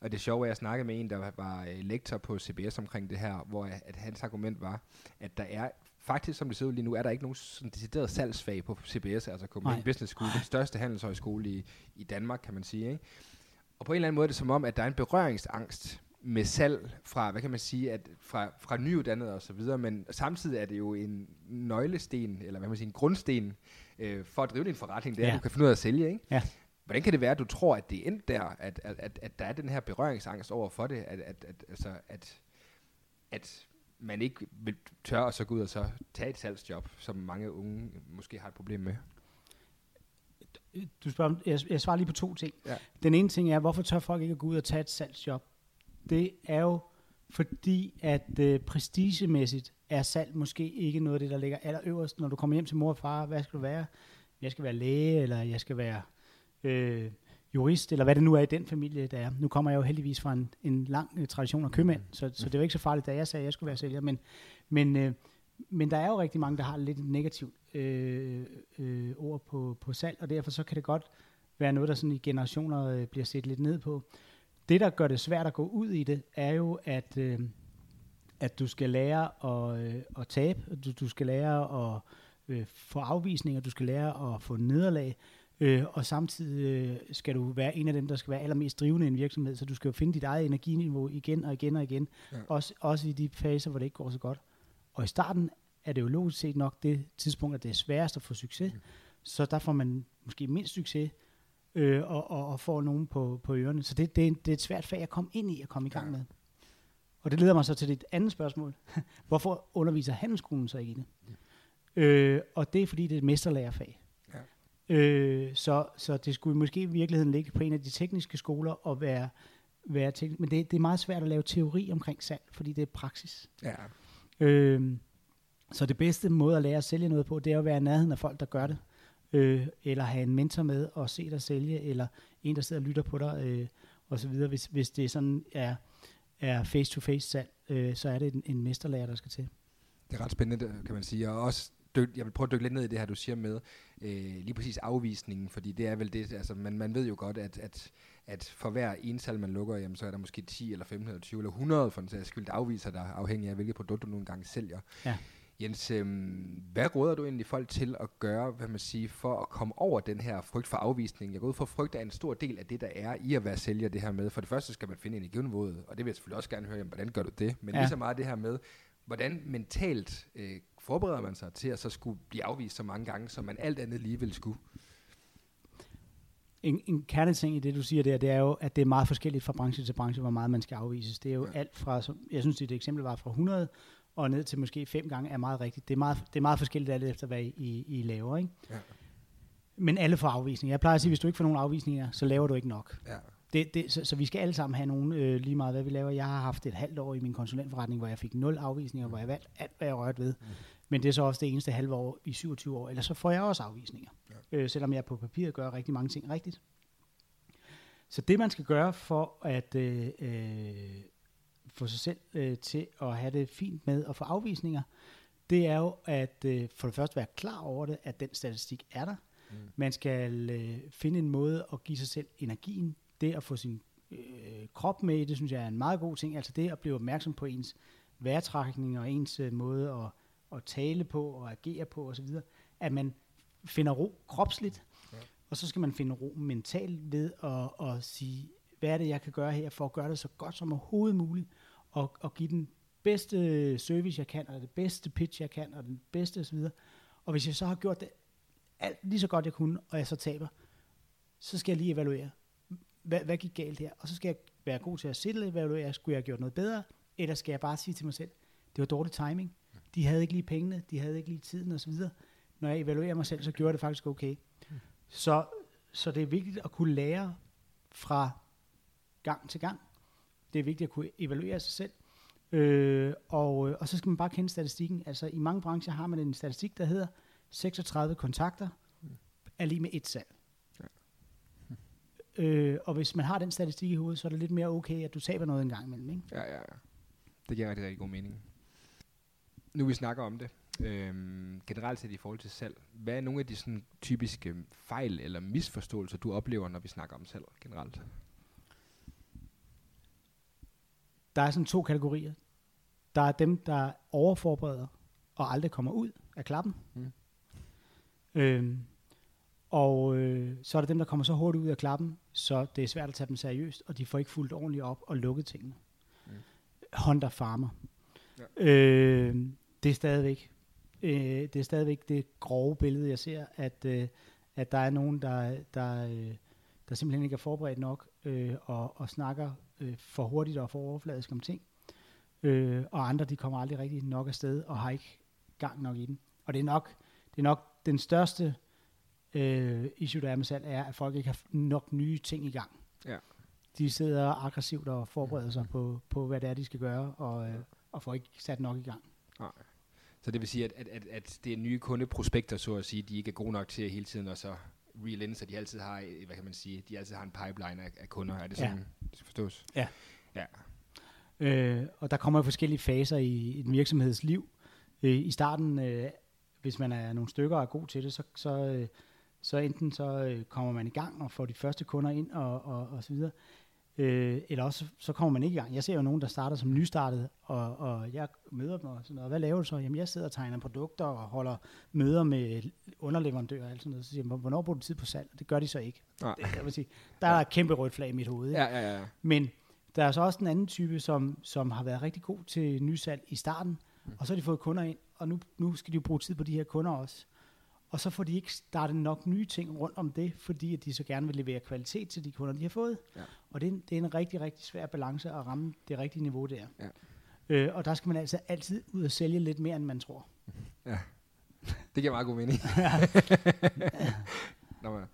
og det sjove er, at jeg snakkede med en, der var var øh, lektor på CBS omkring det her, hvor øh, at hans argument var, at der er faktisk, som det ser ud lige nu, er der ikke nogen sådan decideret salgsfag på CBS, altså Copenhagen. Business School, den største handelshøjskole i, i Danmark, kan man sige. Ikke? Og på en eller anden måde er det som om, at der er en berøringsangst med salg fra, hvad kan man sige, at fra, fra nyuddannede og så videre, men samtidig er det jo en nøglesten, eller hvad man sige, en grundsten øh, for at drive din forretning, det er, Ja. at du kan finde ud af at sælge, ikke? Ja. Hvordan kan det være, at du tror, at det er endt der, at, at, at, at der er den her berøringsangst over for det, at, at, at, altså, at, at man ikke vil tør at så gå ud og så tage et salgsjob, som mange unge måske har et problem med? Du spørger, jeg, jeg svarer lige på to ting. Ja. Den ene ting er, hvorfor tør folk ikke at gå ud og tage et salgsjob? Det er jo fordi, at øh, prestigemæssigt er salg måske ikke noget af det, der ligger allerøverst, når du kommer hjem til mor og far. Hvad skal du være? Jeg skal være læge, eller jeg skal være øh, jurist, eller hvad det nu er i den familie, der er. Nu kommer jeg jo heldigvis fra en, en lang øh, tradition af købmænd, så, så det var ikke så farligt, da jeg sagde, at jeg skulle være sælger. Men, men, øh, men der er jo rigtig mange, der har lidt et negativt øh, øh, ord på, på salg, og derfor så kan det godt være noget, der sådan i generationer øh, bliver set lidt ned på. Det, der gør det svært at gå ud i det, er jo, at, øh, at du skal lære at, øh, at tabe, du, du skal lære at øh, få afvisninger, du skal lære at få nederlag, øh, og samtidig øh, skal du være en af dem, der skal være allermest drivende i en virksomhed, så du skal jo finde dit eget energiniveau igen og igen og igen, Ja. ja. også, også i de faser, hvor det ikke går så godt. Og i starten er det jo logisk set nok det tidspunkt, at det er sværest at få succes, mm. så der får man måske mindst succes, øh, og, og, og får nogen på, på ørerne. Så det, det, er, det er et svært fag at komme ind i og komme i gang Ja. med. Og det leder mig så til et andet spørgsmål. Hvorfor underviser handelsskolen så ikke i det? Øh, og det er fordi, det er et mesterlærerfag. Øh, så, så det skulle måske i virkeligheden ligge på en af de tekniske skoler og være, være teknisk. Men det, det er meget svært at lave teori omkring salg, fordi det er praksis. Ja. Øh, så det bedste måde at lære at sælge noget på, det er at være i nærheden af folk, der gør det. Øh, eller have en mentor med og se dig sælge, eller en, der sidder og lytter på dig, øh, og så videre. Hvis, hvis det sådan er, er face-to-face salg, øh, så er det en, en mesterlærer, der skal til. Det er ret spændende, kan man sige. Og også dyk, jeg vil prøve at dykke lidt ned i det her, du siger med øh, lige præcis afvisningen, fordi det er vel det, altså man, man ved jo godt, at, at, at for hver ental, man lukker, jamen, så er der måske 10 eller 15 eller 20 eller 100 for en sags skyld, der afviser dig, afhængig af hvilket produkt du nogle gange sælger. Ja. Jens, øhm, hvad råder du egentlig folk til at gøre, hvad man siger, for at komme over den her frygt for afvisning? Jeg går ud for, at frygt er en stor del af det, der er i at være sælger det her med. For det første skal man finde energiniveauet, og det vil jeg selvfølgelig også gerne høre, jamen, hvordan gør du det? Men Ja. lige så meget det her med, hvordan mentalt øh, forbereder man sig til at så skulle blive afvist så mange gange, som man alt andet lige vil skulle? En, en kerneting i det, du siger der, det er jo, at det er meget forskelligt fra branche til branche, hvor meget man skal afvises. Det er jo ja. alt fra, som, jeg synes, dit eksempel var fra 100 og ned til måske fem gange, er meget rigtigt. Det er meget, det er meget forskelligt alt efter, hvad I, I laver. Ikke? Ja. Men alle får afvisninger. Jeg plejer at sige, hvis du ikke får nogen afvisninger, så laver du ikke nok. Ja. Det, det, så, så vi skal alle sammen have nogen øh, lige meget, hvad vi laver. Jeg har haft et halvt år i min konsulentforretning, hvor jeg fik nul afvisninger, hvor jeg valgte alt, hvad jeg rørte ved. Mm. Men det er så også det eneste halve år i 27 år. Ellers så får jeg også afvisninger. Ja. Øh, selvom jeg på papiret gør rigtig mange ting rigtigt. Så det man skal gøre for at øh, øh, få sig selv øh, til at have det fint med at få afvisninger, det er jo at øh, for det første være klar over det, at den statistik er der. Mm. Man skal øh, finde en måde at give sig selv energien. Det at få sin øh, krop med det, synes jeg er en meget god ting. Altså det at blive opmærksom på ens vejrtrækning og ens øh, måde at, at tale på og agere på osv. At man finder ro kropsligt, ja. og så skal man finde ro mentalt ved at, at sige, hvad er det, jeg kan gøre her for at gøre det så godt som overhovedet muligt, og, og give den bedste service, jeg kan, og det bedste pitch, jeg kan, og den bedste osv. Og hvis jeg så har gjort det alt lige så godt, jeg kunne, og jeg så taber, så skal jeg lige evaluere. Hvad, hvad gik galt her? Og så skal jeg være god til at selv evaluere, skulle jeg have gjort noget bedre, eller skal jeg bare sige til mig selv, det var dårlig timing. De havde ikke lige pengene, de havde ikke lige tiden osv. Når jeg evaluerer mig selv, så gjorde det faktisk okay. Så, så det er vigtigt at kunne lære fra gang til gang. Det er vigtigt at kunne evaluere sig selv. Øh, og, og så skal man bare kende statistikken. Altså i mange brancher har man en statistik, der hedder 36 kontakter er lige med et salg. Øh, og hvis man har den statistik i hovedet, så er det lidt mere okay, at du taber noget en gang imellem. Ikke? Ja, ja, ja. Det giver rigtig, rigtig god mening. Nu vi snakker om det, øhm, generelt set i forhold til salg, hvad er nogle af de sådan, typiske fejl eller misforståelser, du oplever, når vi snakker om salg generelt? Der er sådan to kategorier. Der er dem, der overforbereder og aldrig kommer ud af klappen. Mm. Øhm, og øh, så er der dem, der kommer så hurtigt ud af klappen, så det er svært at tage dem seriøst, og de får ikke fuldt ordentligt op og lukket tingene. Mm. Honda Farmer. Ja. Øh, det er stadigvæk øh, det er stadigvæk det grove billede, jeg ser, at, øh, at der er nogen, der, der, øh, der simpelthen ikke er forberedt nok øh, og, og snakker øh, for hurtigt og for overfladisk om ting. Øh, og andre, de kommer aldrig rigtig nok afsted og har ikke gang nok i den. Og det er nok, det er nok den største øh, issue, der er med salg, er, at folk ikke har nok nye ting i gang. Ja. De sidder aggressivt og forbereder sig på, på, hvad det er, de skal gøre, og, øh, og får ikke sat nok i gang. Nej. Så det vil sige, at, at, at, at det er nye kundeprospekter, så at sige, de ikke er gode nok til hele tiden at så reel in, så de altid har, hvad kan man sige, de altid har en pipeline af, af kunder. Er det Ja. sådan, det skal forstås? Ja. Ja. Øh, og der kommer forskellige faser i en virksomheds liv. Øh, I starten, øh, hvis man er nogle stykker og er god til det, så, så, øh, så enten så øh, kommer man i gang og får de første kunder ind og, og, og så videre. Øh, eller også så kommer man ikke i gang. Jeg ser jo nogen, der starter som nystartet, og, og jeg møder dem og sådan noget. Hvad laver du så? Jamen jeg sidder og tegner produkter og holder møder med underleverandører og alt sådan noget. Så siger jeg, hvornår bruger du tid på salg? Det gør de så ikke. Nej. Det, jeg vil sige, der er et kæmpe rødt flag i mit hoved. Ikke? Ja, ja, ja. Men der er så også den anden type, som, som har været rigtig god til nysalg i starten, mm. og så har de fået kunder ind, og nu, nu skal de jo bruge tid på de her kunder også. Og så får de ikke startet nok nye ting rundt om det, fordi at de så gerne vil levere kvalitet til de kunder, de har fået. Ja. Og det er, en, det er en rigtig, rigtig svær balance at ramme det rigtige niveau der. Ja. Øh, og der skal man altså altid ud og sælge lidt mere, end man tror. Ja. Det giver meget god mening. Nå, men,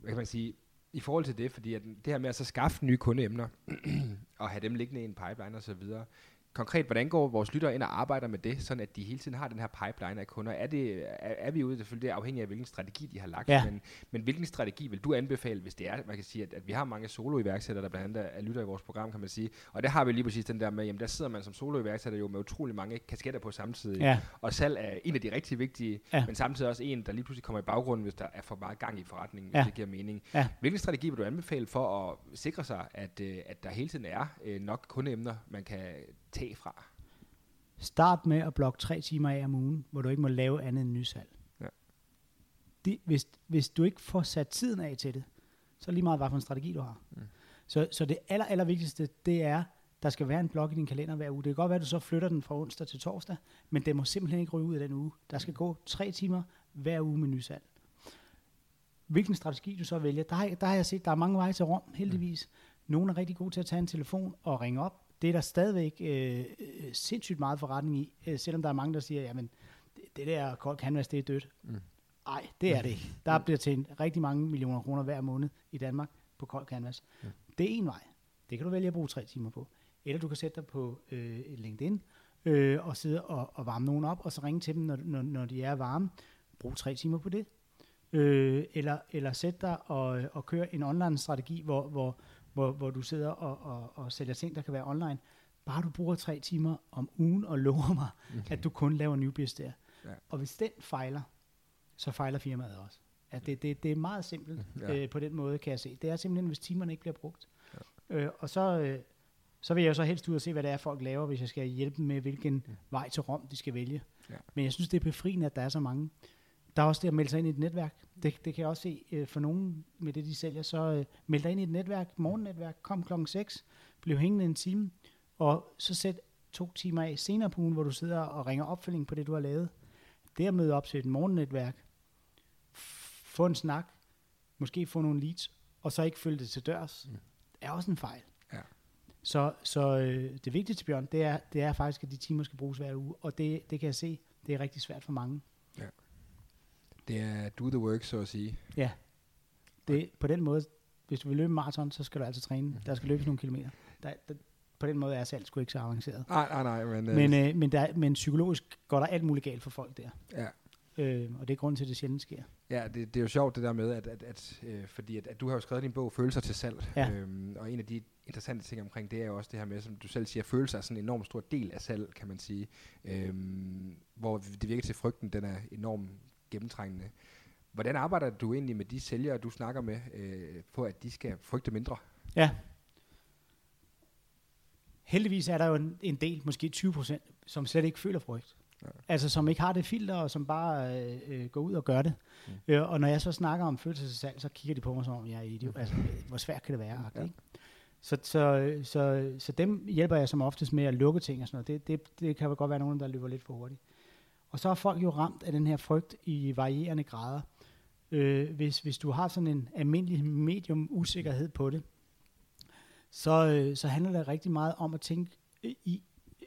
hvad kan man sige? I forhold til det, fordi at det her med at så skaffe nye kundeemner, og have dem liggende i en pipeline og så videre, konkret, hvordan går vores lyttere ind og arbejder med det, sådan at de hele tiden har den her pipeline af kunder? Er, det, er, er vi ude, selvfølgelig det er afhængigt af, hvilken strategi de har lagt, Ja. men, men hvilken strategi vil du anbefale, hvis det er, man kan sige, at, at vi har mange solo-iværksættere, der blandt andet er lytter i vores program, kan man sige, og der har vi lige præcis den der med, jamen der sidder man som solo-iværksætter jo med utrolig mange kasketter på samtidig, Ja. og salg er en af de rigtig vigtige, Ja. men samtidig også en, der lige pludselig kommer i baggrunden, hvis der er for meget gang i forretningen, hvis Ja. det giver mening. Ja. Hvilken strategi vil du anbefale for at sikre sig, at, øh, at der hele tiden er øh, nok kundeemner, man kan tage fra? Start med at blokke tre timer af om ugen, hvor du ikke må lave andet end nysalg. Ja. De, hvis, hvis du ikke får sat tiden af til det, så er det lige meget, hvad for en strategi du har. Mm. Så, så det aller, aller vigtigste, det er, der skal være en blok i din kalender hver uge. Det kan godt være, at du så flytter den fra onsdag til torsdag, men det må simpelthen ikke ryge ud af den uge. Der skal gå tre timer hver uge med nysalg. Hvilken strategi du så vælger, der har, der har jeg set, der er mange veje til Rom, heldigvis. Nogle er rigtig gode til at tage en telefon og ringe op. Det er der stadigvæk øh, øh, sindssygt meget forretning i, øh, selvom der er mange, der siger, jamen, det, det der kold canvas, det er dødt. Nej, det er det ikke. Der bliver tjent rigtig mange millioner kroner hver måned i Danmark på kold canvas. Det er en vej. Det kan du vælge at bruge tre timer på. Eller du kan sætte dig på øh, LinkedIn øh, og sidde og, og varme nogen op, og så ringe til dem, når, når, når de er varme. Brug tre timer på det. Øh, eller, eller sæt dig og, og køre en online-strategi, hvor, hvor, hvor, hvor du sidder og, og, og sælger ting, der kan være online. Bare du bruger tre timer om ugen og lover mig, at du kun laver newbies der. Ja. Og hvis den fejler, så fejler firmaet også. At det, det, det er meget simpelt Ja. ja. øh, på den måde, kan jeg se. Det er simpelthen, hvis timerne ikke bliver brugt. Ja. Øh, og så, øh, så vil jeg jo så helst ud og se, hvad det er, folk laver, hvis jeg skal hjælpe dem med, hvilken mm. vej til Rom de skal vælge. Ja. Men jeg synes, det er befriende, at der er så mange. Der er også det at melde sig ind i et netværk. Det, det kan jeg også se øh, for nogen med det, de sælger. Så øh, meld dig ind i et netværk, morgennetværk, kom klokken 6, bliv hængende en time, og så sæt to timer af senere på ugen, hvor du sidder og ringer opfølging på det, du har lavet. Det at møde op til et morgennetværk, få en snak, måske få nogle leads, og så ikke følge det til dørs, mm. er også en fejl. Ja. Så, så øh, det vigtigste, Bjørn, det er, det er faktisk, at de timer skal bruges hver uge, og det, det kan jeg se, det er rigtig svært for mange. Det er do the work, så at sige. Ja, det, på den måde, hvis du vil løbe maraton, så skal du altså træne. Der skal løbes nogle kilometer. Der, der, på den måde er salg sgu ikke så avanceret. Nej, nej, nej, men... øh, Men, øh, men, der, men psykologisk går der alt muligt galt for folk der. ja. Øh, og det er grunden til, at det sjældent sker. Ja, det, det er jo sjovt det der med, at, at, at øh, fordi at, at du har jo skrevet din bog Følelser til salg, Ja. øhm, og en af de interessante ting omkring det er jo også det her med, som du selv siger, følelser er sådan en enormt stor del af salg, kan man sige, øhm, hvor det virker til frygten, den er enormt gennemtrængende. Hvordan arbejder du egentlig med de sælgere, du snakker med, øh, for at de skal frygte mindre? Ja. Heldigvis er der jo en, en del, måske 20 procent, som slet ikke føler frygt. Ja. Altså som ikke har det filter, og som bare øh, øh, går ud og gør det. Mm. Øh, og når jeg så snakker om følelsessalg, så kigger de på mig som om, jeg er idiot. Altså, hvor svært kan det være? Ja. Ikke? Så, så, så, så dem hjælper jeg som oftest med at lukke ting og sådan noget. Det, det, det kan godt være nogen, der løber lidt for hurtigt. Og så er folk jo ramt af den her frygt i varierende grader. Øh, hvis, hvis du har sådan en almindelig medium usikkerhed på det, så, øh, så handler det rigtig meget om at tænke i,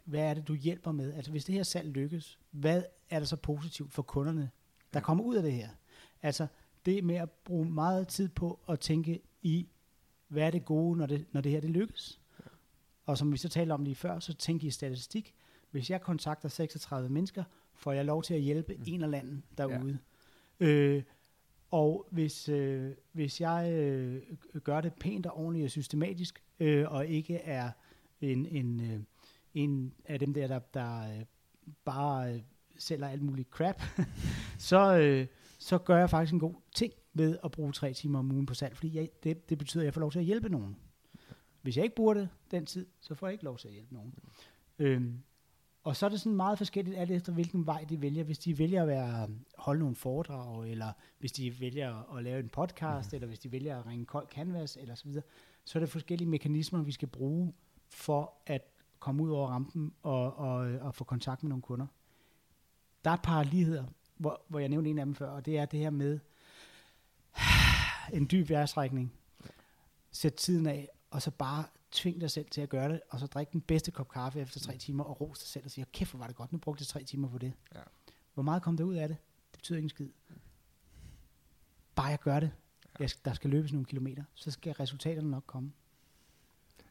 hvad er det, du hjælper med? Altså hvis det her salg lykkes, hvad er der så positivt for kunderne, der kommer ud af det her? Altså det med at bruge meget tid på at tænke i, hvad er det gode, når det, når det her det lykkes? Og som vi så talte om lige før, så tænk i statistik. Hvis jeg kontakter 36 mennesker, får jeg lov til at hjælpe mm. en eller anden derude. Ja. Øh, og hvis, øh, hvis jeg øh, gør det pænt og ordentligt og systematisk, øh, og ikke er en, en, øh, en af dem der, der, der øh, bare øh, sælger alt muligt crap, så, øh, så gør jeg faktisk en god ting ved at bruge tre timer om ugen på salg, fordi jeg, det, det betyder, at jeg får lov til at hjælpe nogen. Hvis jeg ikke bruger det den tid, så får jeg ikke lov til at hjælpe nogen. Øhm, og så er det sådan meget forskelligt alt efter, hvilken vej de vælger. Hvis de vælger at være, holde nogle foredrag, eller hvis de vælger at lave en podcast, mm. eller hvis de vælger at ringe kold canvas, eller så videre, så er det forskellige mekanismer, vi skal bruge for at komme ud over rampen og, og, og få kontakt med nogle kunder. Der er et par ligheder, hvor, hvor jeg nævnte en af dem før, og det er det her med en dyb vejrstrækning. Sæt tiden af, og så bare tving dig selv til at gøre det, og så drik den bedste kop kaffe efter tre timer, og ros dig selv og sige, kæft hvor var det godt, nu brugte jeg tre timer på det. Ja. Hvor meget kom der ud af det? Det betyder ikke en skid. Bare jeg gør det. Jeg, der skal løbes nogle kilometer, så skal resultaterne nok komme.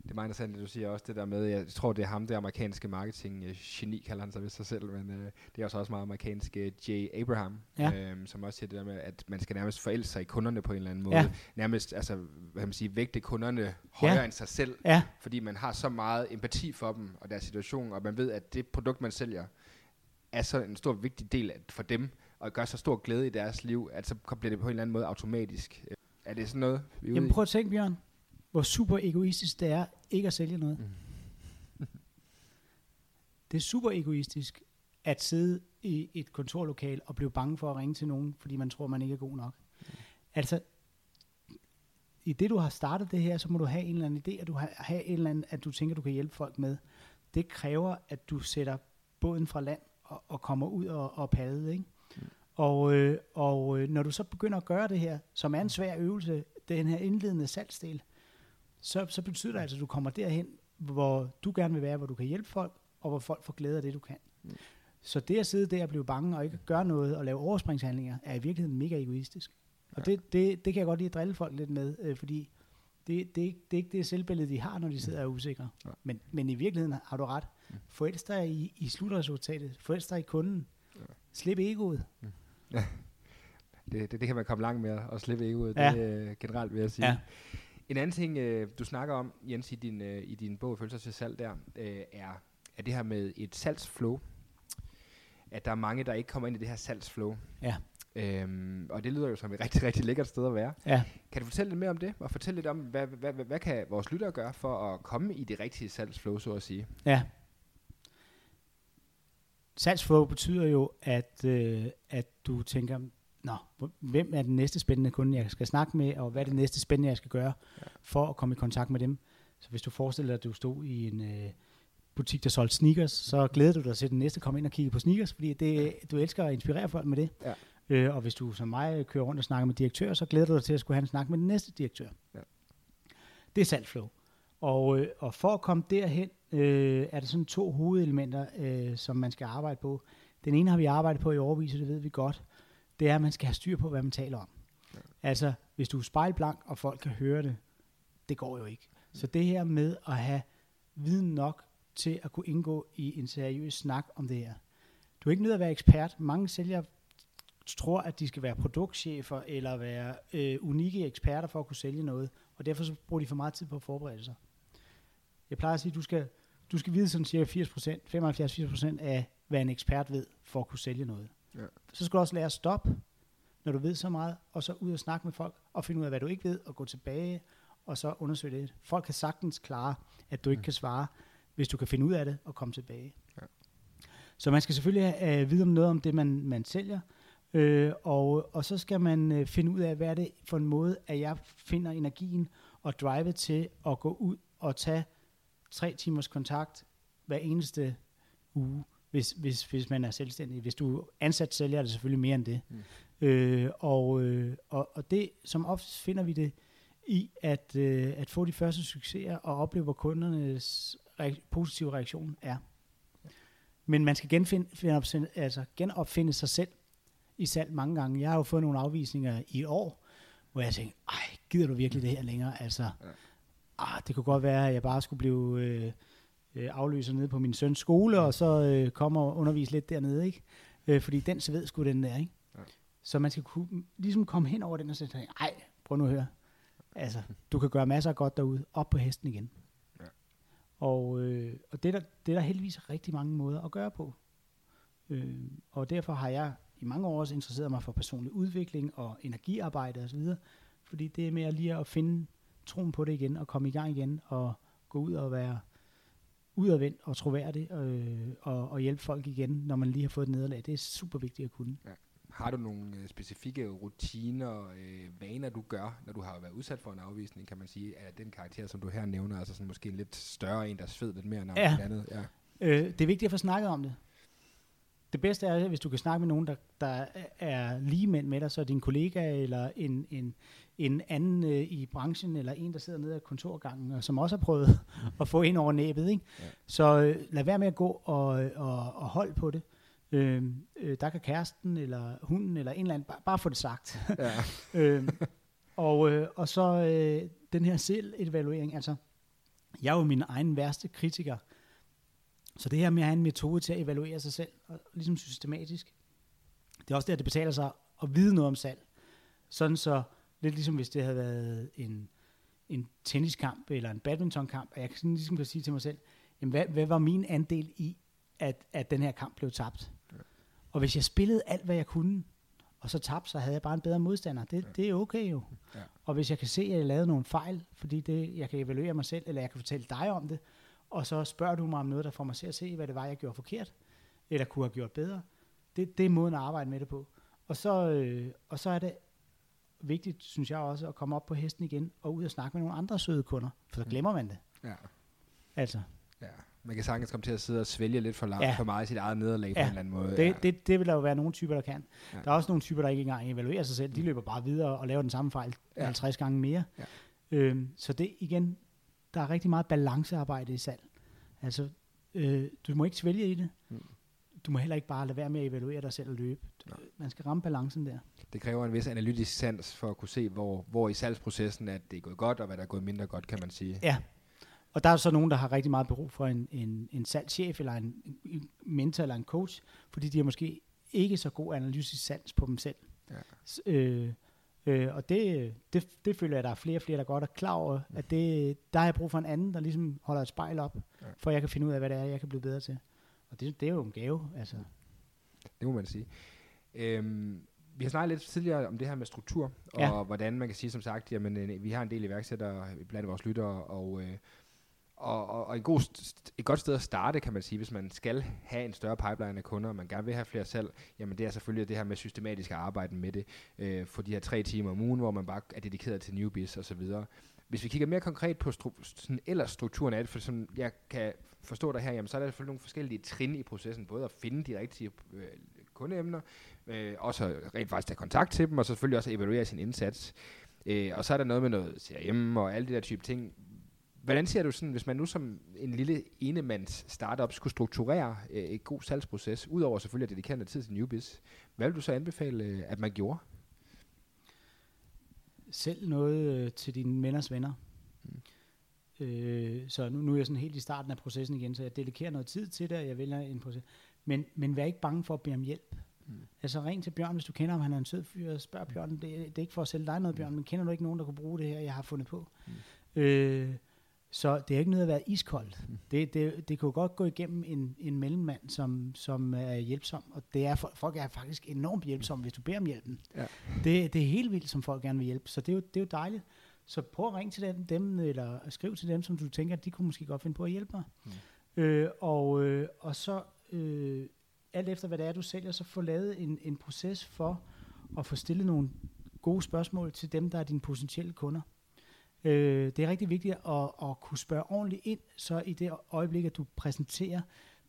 Det er meget interessant, at du siger også det der med, jeg tror, det er ham, det amerikanske marketing-geni, kalder han sig ved sig selv, men øh, det er også også meget amerikansk øh, Jay Abraham, Ja. øh, som også siger det der med, at man skal nærmest forælde sig i kunderne på en eller anden måde. Ja. Nærmest, altså, hvad kan man sige, vægte kunderne højere Ja. end sig selv, Ja, fordi man har så meget empati for dem og deres situation, og man ved, at det produkt, man sælger, er så en stor vigtig del af, for dem, og gør så stor glæde i deres liv, at så bliver det på en eller anden måde automatisk. Øh, Er det sådan noget, vi Jamen prøv at tænke, Bjørn, hvor super egoistisk det er ikke at sælge noget. Mm. det er super egoistisk at sidde i et kontorlokal og blive bange for at ringe til nogen, fordi man tror, man ikke er god nok. Altså, i det du har startet det her, så må du have en eller anden idé, at du har have en eller anden, at du tænker, du kan hjælpe folk med. Det kræver, at du sætter båden fra land og, og kommer ud og, og padde, ikke? Og, øh, og øh, når du så begynder at gøre det her, som er en svær øvelse, den her indledende salgsdel, så, så betyder det altså, at du kommer derhen, hvor du gerne vil være, hvor du kan hjælpe folk, og hvor folk får glæde af det, du kan. Mm. Så det at sidde der og blive bange og ikke gøre noget og lave overspringshandlinger, er i virkeligheden mega egoistisk. Og det, det, det kan jeg godt lide at drille folk lidt med, øh, fordi det, det, er ikke- det er ikke det selvbillede, de har, når de sidder og er usikre. Ja. Men, men i virkeligheden har du ret. Forelsk dig i, i slutresultatet. Forelsk dig i kunden. Slip egoet. Det, det, det kan man komme langt med at slippe egoet, Ja. det øh, generelt vil jeg sige. Ja. En anden ting, øh, du snakker om, Jens, i din, øh, i din bog Følelser til salg der, øh, er, er det her med et salgsflow. At der er mange, der ikke kommer ind i det her salgsflow. Ja. Øhm, og det lyder jo som et rigtig, rigtig lækkert sted at være. Ja. Kan du fortælle lidt mere om det? Og fortælle lidt om, hvad, hvad, hvad, hvad kan vores lyttere gøre for at komme i det rigtige salgsflow, så at sige? Ja. Salgsflow betyder jo, at, øh, at du tænker, Nå, hvem er den næste spændende kunde, jeg skal snakke med, og hvad er det næste spændende, jeg skal gøre for at komme i kontakt med dem. Så hvis du forestiller dig, at du stod i en øh, butik, der solgte sneakers, så glæder du dig til, at den næste kommer ind og kigger på sneakers, fordi det, du elsker at inspirere folk med det. Ja. Øh, og hvis du som mig kører rundt og snakker med direktør, så glæder du dig til at skulle have en snak med den næste direktør. Ja. Det er salgsflow. Og, øh, og for at komme derhen, øh, er der sådan to hovedelementer, øh, som man skal arbejde på. Den ene har vi arbejdet på i overvis, og det ved vi godt. Det er, at man skal have styr på, hvad man taler om. Ja. Altså, hvis du er spejlblank, og folk kan høre det, det går jo ikke. Så det her med at have viden nok til at kunne indgå i en seriøs snak om det her. Du er ikke nødt til at være ekspert. Mange sælgere tror, at de skal være produktchefer eller være øh, unikke eksperter for at kunne sælge noget, og derfor så bruger de for meget tid på at forberede sig. Jeg plejer at sige, at du skal, du skal vide sådan cirka 80%, 75-80% af, hvad en ekspert ved, for at kunne sælge noget. Ja. Så skal du også lære at stoppe, når du ved så meget, og så ud og snakke med folk, og finde ud af, hvad du ikke ved, og gå tilbage, og så undersøge det. Folk kan sagtens klare, at du ikke kan svare, hvis du kan finde ud af det og komme tilbage. Ja. Så man skal selvfølgelig have, øh, vide om noget om det, man, man sælger, øh, og, og så skal man øh, finde ud af, hvad er det for en måde, at jeg finder energien og drivet til at gå ud og tage tre timers kontakt hver eneste uge, hvis, hvis, hvis man er selvstændig. Hvis du er ansat sælger, er det selvfølgelig mere end det. Mm. Øh, og, øh, og, og det, som ofte finder vi det i at, øh, at få de første succeser og opleve, hvor kundernes reak- positive reaktion er. Men man skal genfinde, finde, opsinde- altså genopfinde sig selv i salg mange gange. Jeg har jo fået nogle afvisninger i et år, hvor jeg tænkte, ej, gider du virkelig det her længere? Altså, ah, det kunne godt være, at jeg bare skulle blive øh, øh, afløser nede på min søns skole, og så øh, komme og undervise lidt dernede, ikke? Øh, fordi den ved sgu den der, ikke? Ja. Så man skal kunne, ligesom komme hen over den og sige, ej, prøv nu at høre. Altså, du kan gøre masser af godt derude. Op på hesten igen. Ja. Og, øh, og det, er der, det er der heldigvis rigtig mange måder at gøre på. Øh, og derfor har jeg i mange år også interesseret mig for personlig udvikling og energiarbejde osv., fordi det er mere lige at finde troen på det igen og komme i gang igen og gå ud og være udadvendt og troværdig øh, og, og hjælpe folk igen, når man lige har fået et nederlag. Det er super vigtigt at kunne. Har du nogle øh, specifikke rutiner, øh, vaner du gør, når du har været udsat for en afvisning, kan man sige, af den karakter, som du her nævner, altså sådan måske en lidt større en, der sved lidt mere end Ja. ja. andet? Ja. Øh, det er vigtigt at få snakket om det. Det bedste er, hvis du kan snakke med nogen, der, der er lige mænd med dig, så din kollega eller en, en, en anden øh, i branchen, eller en, der sidder nede af kontorgangen, og som også har prøvet at få ind over næbet. Ikke? Ja. Så øh, lad være med at gå og, og, og hold på det. Øh, øh, der kan kæresten, eller hunden, eller en eller anden, bare, bare få det sagt. ja. øh, og, øh, og så øh, den her selv-evaluering, altså, jeg er jo min egen værste kritiker. Så det her med at have en metode til at evaluere sig selv, og ligesom systematisk, det er også der, det betaler sig at vide noget om salg. Sådan så, lidt ligesom hvis det havde været en, en tenniskamp eller en badmintonkamp, at jeg kan sådan ligesom kan sige til mig selv, jamen hvad, hvad var min andel i, at, at den her kamp blev tabt? Og hvis jeg spillede alt, hvad jeg kunne, og så tabte, så havde jeg bare en bedre modstander. Det, ja. det er okay jo. Ja. Og hvis jeg kan se, at jeg lavede nogle fejl, fordi det, jeg kan evaluere mig selv, eller jeg kan fortælle dig om det, og så spørger du mig om noget, der får mig til at se, hvad det var, jeg gjorde forkert, eller kunne have gjort bedre. Det, det er måden at arbejde med det på. Og så, øh, og så er det vigtigt, synes jeg også, at komme op på hesten igen, og ud og snakke med nogle andre søde kunder, for så glemmer man det. Ja. Altså, ja. Man kan sagtens komme til at sidde og svælge lidt for, langt, Ja. for meget i sit eget nederlag ja. på en eller anden måde. det, ja. det, det vil der jo være nogle typer, der kan. Ja. Der er også nogle typer, der ikke engang evaluerer sig selv. De løber bare videre og laver den samme fejl Ja. 50 gange mere. Ja. Øhm, så det igen, der er rigtig meget balancearbejde i salg. Altså, øh, du må ikke svælge i det. Mm. Du må heller ikke bare lade være med at evaluere dig selv og løbe. Man skal ramme balancen der. Det kræver en vis analytisk sans for at kunne se, hvor, hvor i salgsprocessen at det er gået godt, og hvad der er gået mindre godt, kan man sige. Ja. Og der er så nogen, der har rigtig meget brug for en, en, en salgschef, eller en, en mentor, eller en coach, fordi de har måske ikke så god analytisk sans på dem selv. Ja. S- Øh, øh, og det, det, det føler jeg, at der er flere og flere, der godt er klar over, at det, der har jeg brug for en anden, der ligesom holder et spejl op, ja. for at jeg kan finde ud af, hvad det er, jeg kan blive bedre til. Og det, det er jo en gave, altså. Det må man sige. Øhm, vi har snakket lidt tidligere om det her med struktur, og Ja. hvordan man kan sige som sagt, jamen øh, vi har en del iværksættere blandt vores lyttere, og, øh, og, og, og en god, st- et godt sted at starte, kan man sige, hvis man skal have en større pipeline af kunder, og man gerne vil have flere salg, jamen det er selvfølgelig det her med systematisk at arbejde med det, øh, for de her tre timer om ugen, hvor man bare er dedikeret til newbies og så videre. Hvis vi kigger mere konkret på stru- sådan ellers strukturen af det, for som jeg kan forstå dig her, jamen, så er der selvfølgelig nogle forskellige trin i processen, både at finde de rigtige øh, kundeemner, øh, også rent faktisk tage kontakt til dem, og så selvfølgelig også evaluere sin indsats. Øh, og så er der noget med noget CRM og alle de der type ting. Hvordan ser du sådan, hvis man nu som en lille enemands startup skulle strukturere øh, et god salgsproces, udover selvfølgelig at dedikere noget tid til newbies, hvad vil du så anbefale, øh, at man gjorde? Selv noget øh, til dine venners venner. Mm. Øh, så nu, nu er jeg sådan helt i starten af processen igen, så jeg dedikerer noget tid til det, og jeg vælger en proces. Men, men vær ikke bange for at bede om hjælp. Mm. Altså ring til Bjørn, hvis du kender ham, han er en sød fyr, og spørg Bjørn, det, det er ikke for at sælge dig noget, Bjørn, men kender du ikke nogen, der kunne bruge det her, jeg har fundet på? Mm. Øh, så det er ikke noget at være iskoldt. Mm. Det, det, det jo godt gå igennem en, en mellemmand, som, som er hjælpsom, og det er, folk er faktisk enormt hjælpsomme, hvis du beder om hjælpen. Ja. Det, det er helt vildt, som folk gerne vil hjælpe, så det er jo, det er jo dejligt. Så prøv at ringe til dem, dem, eller skriv til dem, som du tænker, at de kunne måske godt finde på at hjælpe dig. Mm. Øh, og, øh, og så, øh, alt efter hvad det er, du sælger, så få lavet en, en proces for at få stillet nogle gode spørgsmål til dem, der er dine potentielle kunder. Øh, det er rigtig vigtigt at, at kunne spørge ordentligt ind, så i det øjeblik, at du præsenterer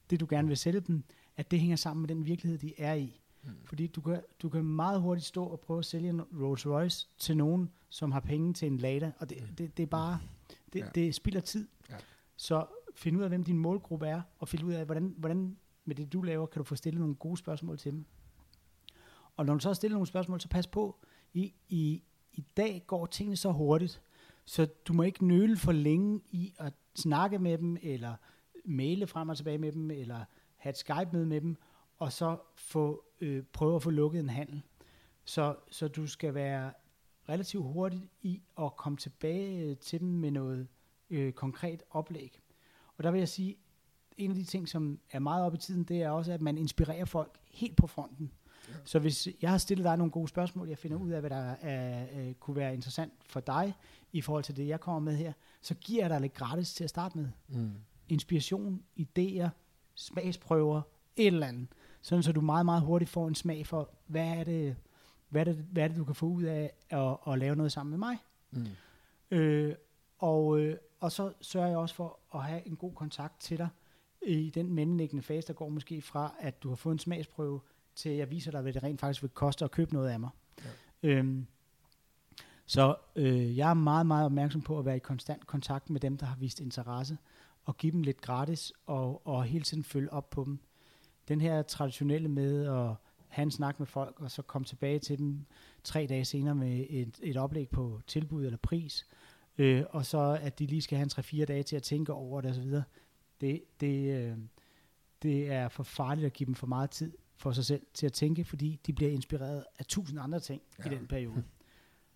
det, du gerne vil sælge dem, at det hænger sammen med den virkelighed, de er i. Mm. Fordi du kan, du kan meget hurtigt stå og prøve at sælge en Rolls Royce til nogen, som har penge til en Lada, og det, det, det er bare, det, Ja. det spilder tid. Ja. Så find ud af, hvem din målgruppe er, og find ud af, hvordan, hvordan med det, du laver, kan du få stillet nogle gode spørgsmål til dem. Og når du så har stillet nogle spørgsmål, så pas på. I, i, I dag går tingene så hurtigt, så du må ikke nøle for længe i at snakke med dem, eller maile frem og tilbage med dem, eller have et Skype-møde med dem, og så få, øh, prøve at få lukket en handel. Så, så du skal være relativt hurtigt i at komme tilbage øh, til dem med noget øh, konkret oplæg. Og der vil jeg sige, en af de ting, som er meget op i tiden, det er også, at man inspirerer folk helt på fronten. Ja. Så hvis jeg har stillet dig nogle gode spørgsmål, jeg finder ud af, hvad der er, øh, kunne være interessant for dig i forhold til det, jeg kommer med her, så giver jeg dig lidt gratis til at starte med. Mm. Inspiration, idéer, smagsprøver, et eller andet. Sådan så du meget, meget hurtigt får en smag for, hvad er det, hvad er det, hvad er det du kan få ud af at, at lave noget sammen med mig. Mm. Øh, og, øh, og så sørger jeg også for at have en god kontakt til dig i den mellemliggende fase, der går måske fra, at du har fået en smagsprøve, til jeg viser dig, hvad det rent faktisk vil koste at købe noget af mig. Ja. Øhm, så øh, jeg er meget, meget opmærksom på at være i konstant kontakt med dem, der har vist interesse, og give dem lidt gratis, og, og hele tiden følge op på dem. Den her traditionelle med at have en snak med folk, og så komme tilbage til dem tre dage senere med et, et oplæg på tilbud eller pris, øh, og så at de lige skal have en 3-4 dage til at tænke over det osv., det, det, øh, det er for farligt at give dem for meget tid for sig selv til at tænke, fordi de bliver inspireret af tusind andre ting ja. i den periode.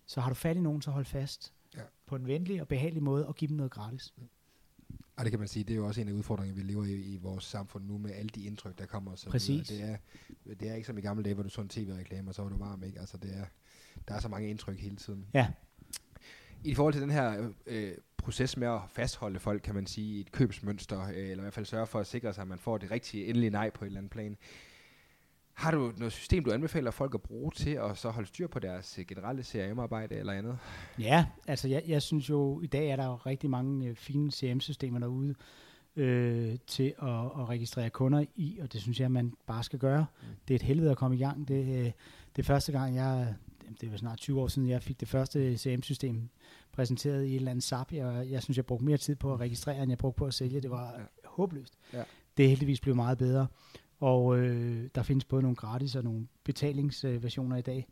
Så har du fat i nogen, så hold fast Ja. på en venlig og behagelig måde, og give dem noget gratis. Og det kan man sige, det er jo også en af udfordringerne, vi lever i, i vores samfund nu, med alle de indtryk, der kommer. Så Præcis. Det er, det er ikke som i gamle dage, hvor du så en tv-reklame, og så var du varm, ikke? Altså, det er, der er så mange indtryk hele tiden. Ja, I forhold til den her øh, proces med at fastholde folk, kan man sige, i et købsmønster, øh, eller i hvert fald sørge for at sikre sig, at man får det rigtige endelige nej på et eller andet plan. Har du noget system, du anbefaler folk at bruge til at så holde styr på deres øh, generelle CRM-arbejde eller andet? Ja, altså jeg, jeg synes jo, i dag er der jo rigtig mange øh, fine CRM-systemer derude øh, til at, at registrere kunder i, og det synes jeg, man bare skal gøre. Mm. Det er et helvede at komme i gang. Det, øh, det er første gang, jeg, det var snart 20 år siden, jeg fik det første CRM-system præsenteret i et eller andet SAP. Jeg, jeg synes, jeg brugte mere tid på at registrere, end jeg brugte på at sælge. Det var Ja. ja. håbløst. Ja. Det er heldigvis blevet meget bedre. Og øh, der findes både nogle gratis og nogle betalingsversioner i dag.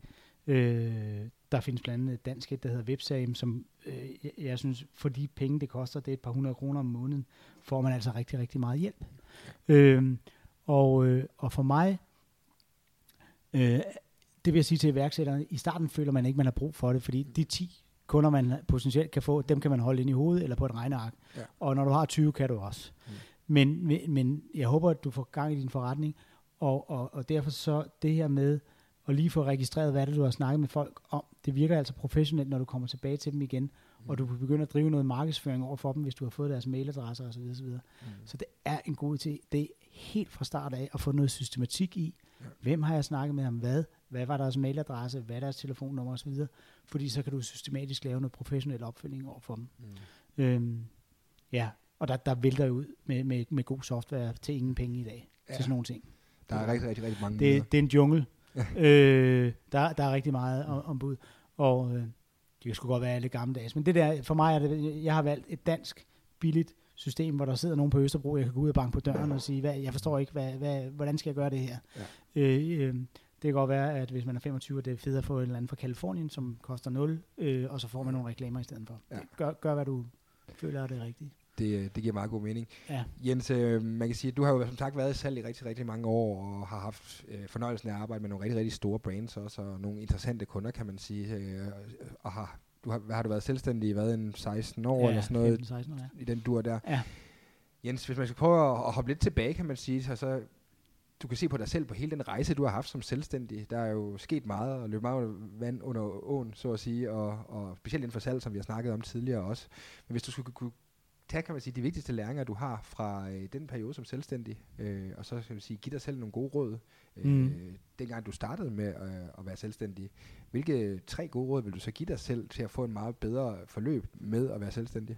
Øh, der findes blandt andet et dansk et, der hedder WebSam, som øh, jeg, jeg synes, for de penge, det koster, det er et par hundrede kroner om måneden, får man altså rigtig, rigtig meget hjælp. Øh, og, øh, og for mig, øh, det vil jeg sige til iværksætterne, i starten føler man ikke, man har brug for det, fordi de 10 kunder, man potentielt kan få, dem kan man holde ind i hovedet eller på et regneark. Ja. Og når du har 20, kan du også. Mm. Men, men, men jeg håber, at du får gang i din forretning, og, og, og derfor så det her med at lige få registreret, hvad det du har snakket med folk om, det virker altså professionelt, når du kommer tilbage til dem igen, mm. og du kan begynde at drive noget markedsføring over for dem, hvis du har fået deres mailadresser osv. osv. Mm. Så det er en god idé. Det er helt fra start af at få noget systematik i, ja. hvem har jeg snakket med om hvad, hvad var deres mailadresse, hvad er deres telefonnummer osv., fordi så kan du systematisk lave noget professionel opfølging over for dem. Mm. Øhm, ja, og der, der vælter ud med, med, med god software til ingen penge i dag, ja. Til sådan nogle ting. Der er rigtig, rigtig, rigtig mange. Det, det er en jungle. øh, der, der er rigtig meget om, ombud, og øh, det kan sgu godt være alle gammeldags, men det der, for mig er det, jeg har valgt et dansk, billigt system, hvor der sidder nogen på Østerbro, jeg kan gå ud og banke på døren og sige, hvad, jeg forstår ikke, hvad, hvad, hvordan skal jeg gøre det her? Ja. Øh, øh, det kan godt være, at hvis man er 25, er det er fedt at få en eller anden fra Kalifornien, som koster 0, øh, og så får man nogle reklamer i stedet for. Ja. Gør, gør, hvad du føler er det rigtige. Det, det giver meget god mening. Ja. Jens, øh, man kan sige, at du har jo som sagt været i salg i rigtig, rigtig mange år, og har haft øh, fornøjelsen af at arbejde med nogle rigtig, rigtig store brands også, og nogle interessante kunder, kan man sige. Øh, og har, du har, hvad har du været selvstændig i hvad, en 16 år eller sådan noget, 15-16 år, ja. i den dur der? Ja. Jens, hvis man skal prøve at, at hoppe lidt tilbage, kan man sige, så, så du kan se på dig selv på hele den rejse, du har haft som selvstændig. Der er jo sket meget, og løbet meget vand under åen, så at sige, og, og specielt inden for salg, som vi har snakket om tidligere også. Men hvis du skulle kunne tage, kan man sige, de vigtigste læringer, du har fra øh, den periode som selvstændig, øh, og så skal man sige, give dig selv nogle gode råd, øh, Mm. dengang du startede med øh, at være selvstændig. Hvilke tre gode råd vil du så give dig selv til at få en meget bedre forløb med at være selvstændig?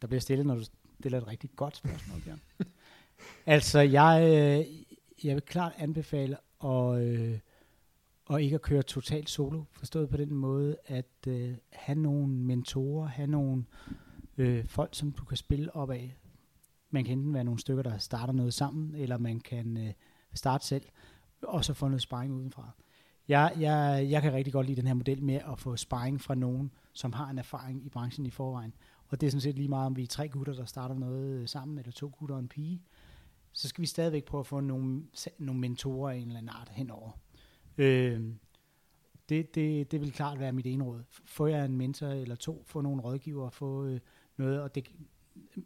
Der bliver stillet, når du stiller et rigtig godt spørgsmål, Bjørn. altså, jeg, øh, jeg vil klart anbefale at, øh, og ikke at køre totalt solo, forstået på den måde, at øh, have nogle mentorer, have nogle øh, folk, som du kan spille op af. Man kan enten være nogle stykker, der starter noget sammen, eller man kan øh, starte selv, og så få noget sparring udenfra. Jeg, jeg, jeg kan rigtig godt lide den her model med at få sparring fra nogen, som har en erfaring i branchen i forvejen. Og det er sådan set lige meget, om vi er tre gutter, der starter noget øh, sammen, eller to gutter og en pige. Så skal vi stadigvæk prøve at få nogle, nogle mentorer af en eller anden art henover. Øh, det, det, det vil klart være mit ene råd. Få jer en mentor eller to, få nogle rådgiver, få øh, noget, og det,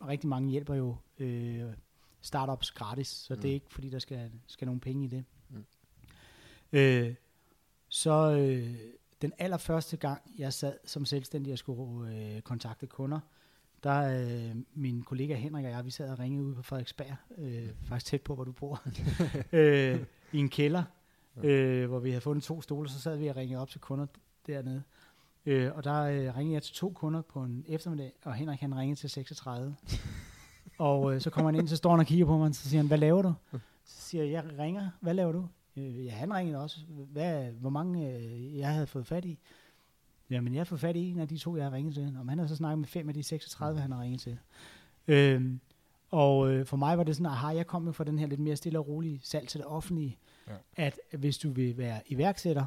rigtig mange hjælper jo øh, startups gratis, så mm. det er ikke fordi, der skal, skal nogle penge i det. Mm. Øh, så øh, den allerførste gang, jeg sad som selvstændig og skulle øh, kontakte kunder, der øh, min kollega Henrik og jeg, vi sad og ringede ud på Frederiksberg, øh, faktisk tæt på, hvor du bor, øh, i en kælder, øh, hvor vi havde fundet to stole, så sad vi og ringede op til kunder dernede. Øh, og der øh, ringede jeg til to kunder på en eftermiddag, og Henrik han ringede til 36. og øh, så kommer han ind, så står han og kigger på mig, og så siger han, hvad laver du? Så siger jeg, jeg ringer, hvad laver du? Øh, ja, han ringede også. Hvad, hvor mange øh, jeg havde fået fat i? Jamen, jeg har fået fat i en af de to, jeg har ringet til. Og han har så snakket med fem af de 36, han har ringet til. Øhm, og øh, for mig var det sådan, aha, jeg kom jo fra den her lidt mere stille og rolige salg til det offentlige, ja. at hvis du vil være iværksætter,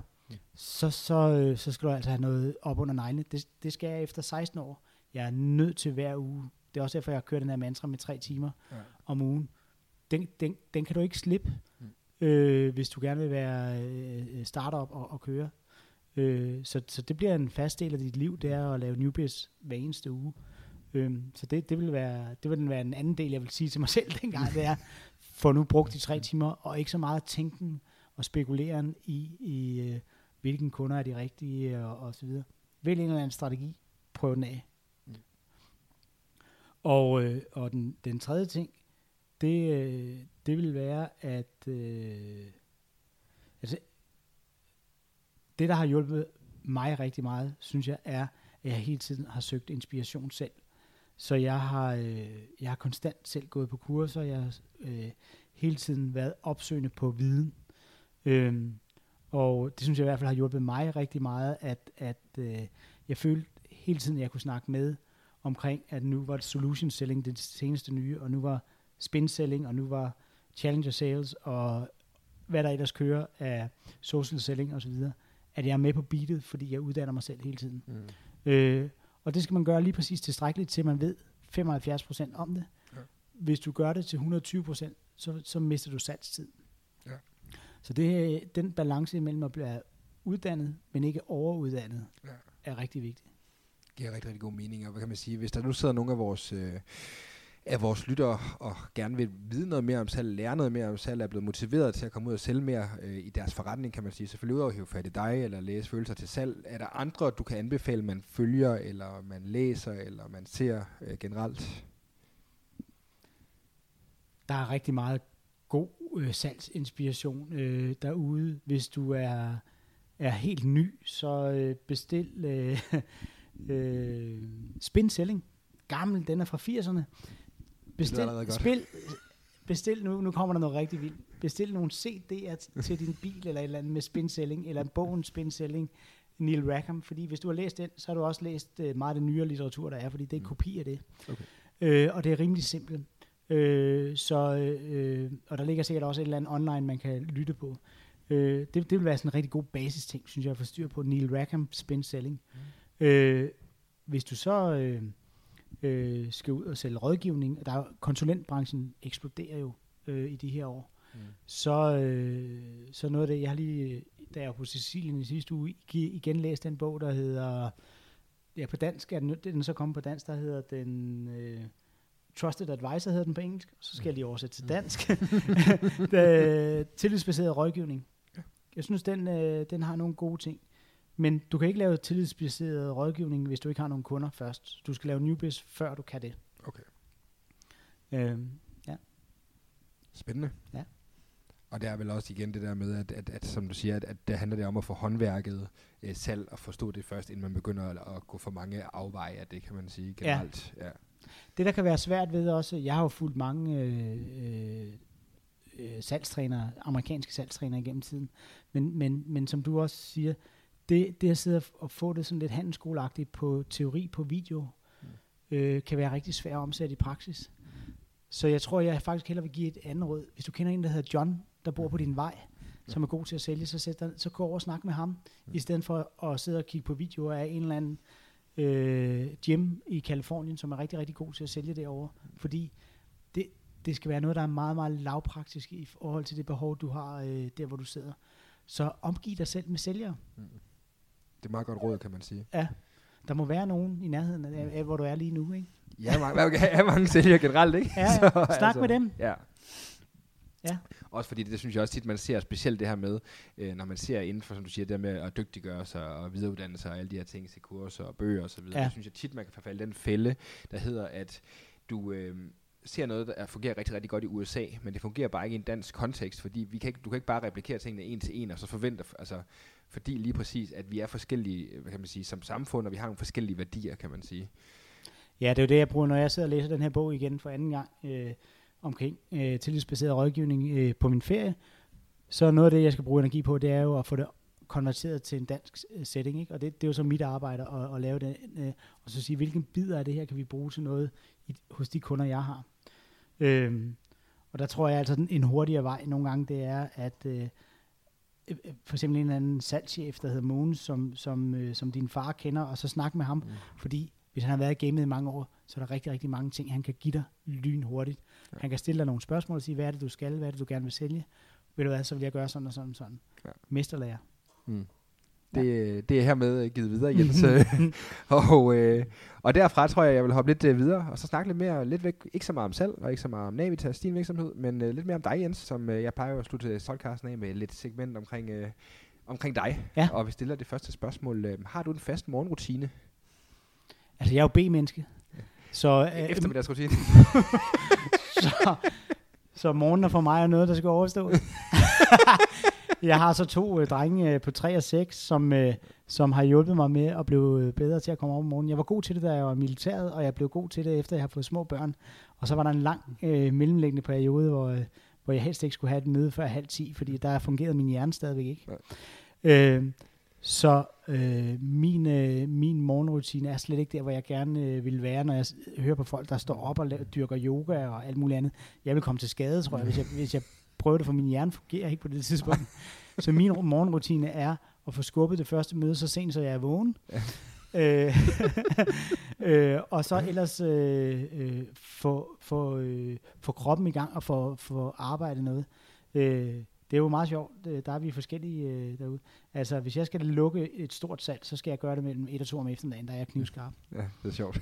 så, så, øh, så skal du altså have noget op under neglene. Det, det skal jeg efter 16 år. Jeg er nødt til hver uge. Det er også derfor, jeg har kørt den her mantra med tre timer Ja. ja. om ugen. Den, den, den kan du ikke slippe, Mm. mm. øh, hvis du gerne vil være øh, startup og, og køre. Øh, så, så det bliver en fast del af dit liv, det er at lave newbies hver eneste uge. Øhm, så det, det, vil være, det vil være en anden del, jeg vil sige til mig selv dengang, det er, få nu brugt de tre timer, og ikke så meget tænken og spekuleren i, i øh, hvilken kunder er de rigtige, og, og så videre. Vælg en eller anden strategi, prøv den af. Mm. Og, øh, og den, den tredje ting, det, øh, det vil være, at øh, altså, det, der har hjulpet mig rigtig meget, synes jeg, er, at jeg hele tiden har søgt inspiration selv. Så jeg har, øh, jeg har konstant selv gået på kurser, jeg har øh, hele tiden været opsøgende på viden. Øhm, og det synes jeg i hvert fald har hjulpet mig rigtig meget, at, at øh, jeg følte hele tiden, at jeg kunne snakke med omkring, at nu var det solution selling det seneste nye, og nu var spin selling, og nu var challenger sales, og hvad der ellers kører af social selling osv., at jeg er med på beatet, fordi jeg uddanner mig selv hele tiden. Mm. Øh, og det skal man gøre lige præcis tilstrækkeligt til, man ved 75% om det. Ja. Hvis du gør det til 120%, så, så mister du salgstid. Ja. Så det, er- den balance imellem at blive uddannet, men ikke overuddannet, Ja. er rigtig vigtig. giver rigtig, rigtig god mening. Og hvad kan man sige, hvis der nu sidder nogle af vores, øh, af vores lyttere og gerne vil vide noget mere om salg, lære noget mere om salg, er blevet motiveret til at komme ud og sælge mere øh, i deres forretning, kan man sige. Selvfølgelig udover at hive fat i dig, eller læse følelser til salg. Er der andre, du kan anbefale, man følger, eller man læser, eller man ser øh, generelt? Der er rigtig meget god øh, salgsinspiration øh, derude. Hvis du er, er helt ny, så øh, bestil øh, øh, Spin Selling. Gammel, den er fra 80'erne. Bestil, allerede godt. spil, bestil nu, nu kommer der noget rigtig vildt. Bestil nogle CD'er til din bil, eller et eller andet med Spin Selling, eller en bogen Spin Selling, Neil Rackham. Fordi hvis du har læst den, så har du også læst øh, meget af den nyere litteratur, der er, fordi det er en kopi af det. Okay. Øh, og det er rimelig simpelt. Øh, så, øh, og der ligger sikkert også et eller andet online, man kan lytte på. Øh, det, det vil være sådan en rigtig god basis ting, synes jeg, at få styr på. Neil Rackham, Spin Selling. Mm. Øh, hvis du så øh, øh, skal ud og sælge rådgivning, der er, konsulentbranchen eksploderer jo øh, i de her år, mm. så, øh, så noget af det, jeg har lige, da jeg var på Sicilien i sidste uge, ig- igen læst den bog, der hedder, ja på dansk, er den, den er så kommet på dansk, der hedder den... Øh, Trusted Advisor hedder den på engelsk, og så skal jeg lige oversætte til dansk. Det- Tillidsbaseret rådgivning. Jeg synes, den, øh, den har nogle gode ting. Men du kan ikke lave tillidsbaseret rådgivning, hvis du ikke har nogle kunder først. Du skal lave newbies, før du kan det. Okay. Øhm, Spændende. Ja. Og det er vel også igen det der med, at, at, at som du siger, at, at det handler det om at få håndværket øh, salg og forstå det først, inden man begynder at, at gå for mange afveje af det, kan man sige generelt. Ja. ja. Det, der kan være svært ved også, jeg har jo fulgt mange øh, øh, øh, salgstrænere, amerikanske salgstrænere igennem tiden, men, men, men som du også siger, det, det at sidde og- få det sådan lidt handelsskoleagtigt på teori på video, øh, kan være rigtig svært at omsætte i praksis. Så jeg tror, jeg faktisk hellere vil give et andet råd. Hvis du kender en, der hedder John, der bor på din vej, som er god til at sælge, så, sæt dig, så gå over og snak med ham, i stedet for at sidde og kigge på videoer af en eller anden øh, gym i Kalifornien, som er rigtig, rigtig god til at sælge derovre. Fordi det, det skal være noget, der er meget, meget lavpraktisk i forhold til det behov, du har øh, der, hvor du sidder. Så omgiv dig selv med sælgere. Det er meget godt råd, kan man sige. Ja. Der må være nogen i nærheden af, af hvor du er lige nu, ikke? Ja, mange, ja, mange sælger generelt, ikke? Ja, ja. Snak med dem. Ja. Ja. Også fordi det, det synes jeg også tit, man ser specielt det her med, øh, når man ser inden for, som du siger, det med at dygtiggøre sig og videreuddanne sig og alle de her ting til kurser og bøger og så videre. Ja. Det synes jeg tit, man kan forfalde den fælde, der hedder, at du øh, ser noget, der er- fungerer rigtig, rigtig godt i USA, men det fungerer bare ikke i en dansk kontekst, fordi vi kan ikke, du kan ikke bare replikere tingene en til en, og så forvente, altså, fordi lige præcis, at vi er forskellige, hvad kan man sige, som samfund, og vi har nogle forskellige værdier, kan man sige. Ja, det er jo det, jeg bruger, når jeg sidder og læser den her bog igen for anden gang øh, omkring øh, tillidsbaseret rådgivning øh, på min ferie. Så noget af det, jeg skal bruge energi på, det er jo at få det konverteret til en dansk øh, setting. Ikke? Og det, det er jo så mit arbejde at, at lave det. Øh, og så sige, hvilken bid af det her kan vi bruge til noget i, hos de kunder, jeg har. Øhm, og der tror jeg altså, en hurtigere vej nogle gange, det er at, øh, øh, øh, for eksempel en eller anden salgschef, der hedder Mogens, som, som, øh, som din far kender, og så snakke med ham, mm. fordi hvis han har været i gamet i mange år, så er der rigtig, rigtig mange ting, han kan give dig lyn hurtigt. Ja. Han kan stille dig nogle spørgsmål og sige, hvad er det, du skal, hvad er det, du gerne vil sælge? Ved du hvad, så vil jeg gøre sådan og sådan og sådan. Ja. Mesterlærer. Mm. Det, det er hermed givet videre, Jens. og, øh, og derfra tror jeg, jeg vil hoppe lidt øh, videre, og så snakke lidt mere, lidt væk, ikke så meget om salg, og ikke så meget om Navitas, din virksomhed, men øh, lidt mere om dig, Jens, som øh, jeg plejer at slutte podcasten af med lidt segment omkring, øh, omkring dig. Ja. Og vi stiller det første spørgsmål. Øh, har du en fast morgenrutine? Altså, jeg er jo B-menneske. Så, øh, Eftermiddagsrutine? så, så morgenen for mig er noget, der skal overstås. Jeg har så to øh, drenge øh, på 3 og 6, som, øh, som har hjulpet mig med at blive øh, bedre til at komme op om morgenen. Jeg var god til det, da jeg var i militæret, og jeg blev god til det, efter jeg har fået små børn. Og så var der en lang øh, mellemliggende periode, hvor, øh, hvor jeg helst ikke skulle have et møde før halv 10, fordi der fungerede min hjerne stadigvæk ikke. Øh, så øh, min, øh, min morgenrutine er slet ikke der, hvor jeg gerne øh, vil være, når jeg hører på folk, der står op og laver, dyrker yoga og alt muligt andet. Jeg vil komme til skade, tror jeg, hvis jeg, hvis jeg prøver det, for min hjerne fungerer ikke på det tidspunkt. så min ru- morgenrutine er at få skubbet det første møde så sent, så jeg er vågen. øh, øh, og så ellers øh, øh, få, få, øh, få kroppen i gang og få, få arbejdet noget. Øh, det er jo meget sjovt. Der er vi forskellige øh, derude. Altså, hvis jeg skal lukke et stort salg, så skal jeg gøre det mellem 1 og 2 om eftermiddagen, der er jeg knivskarp. Ja, det er sjovt.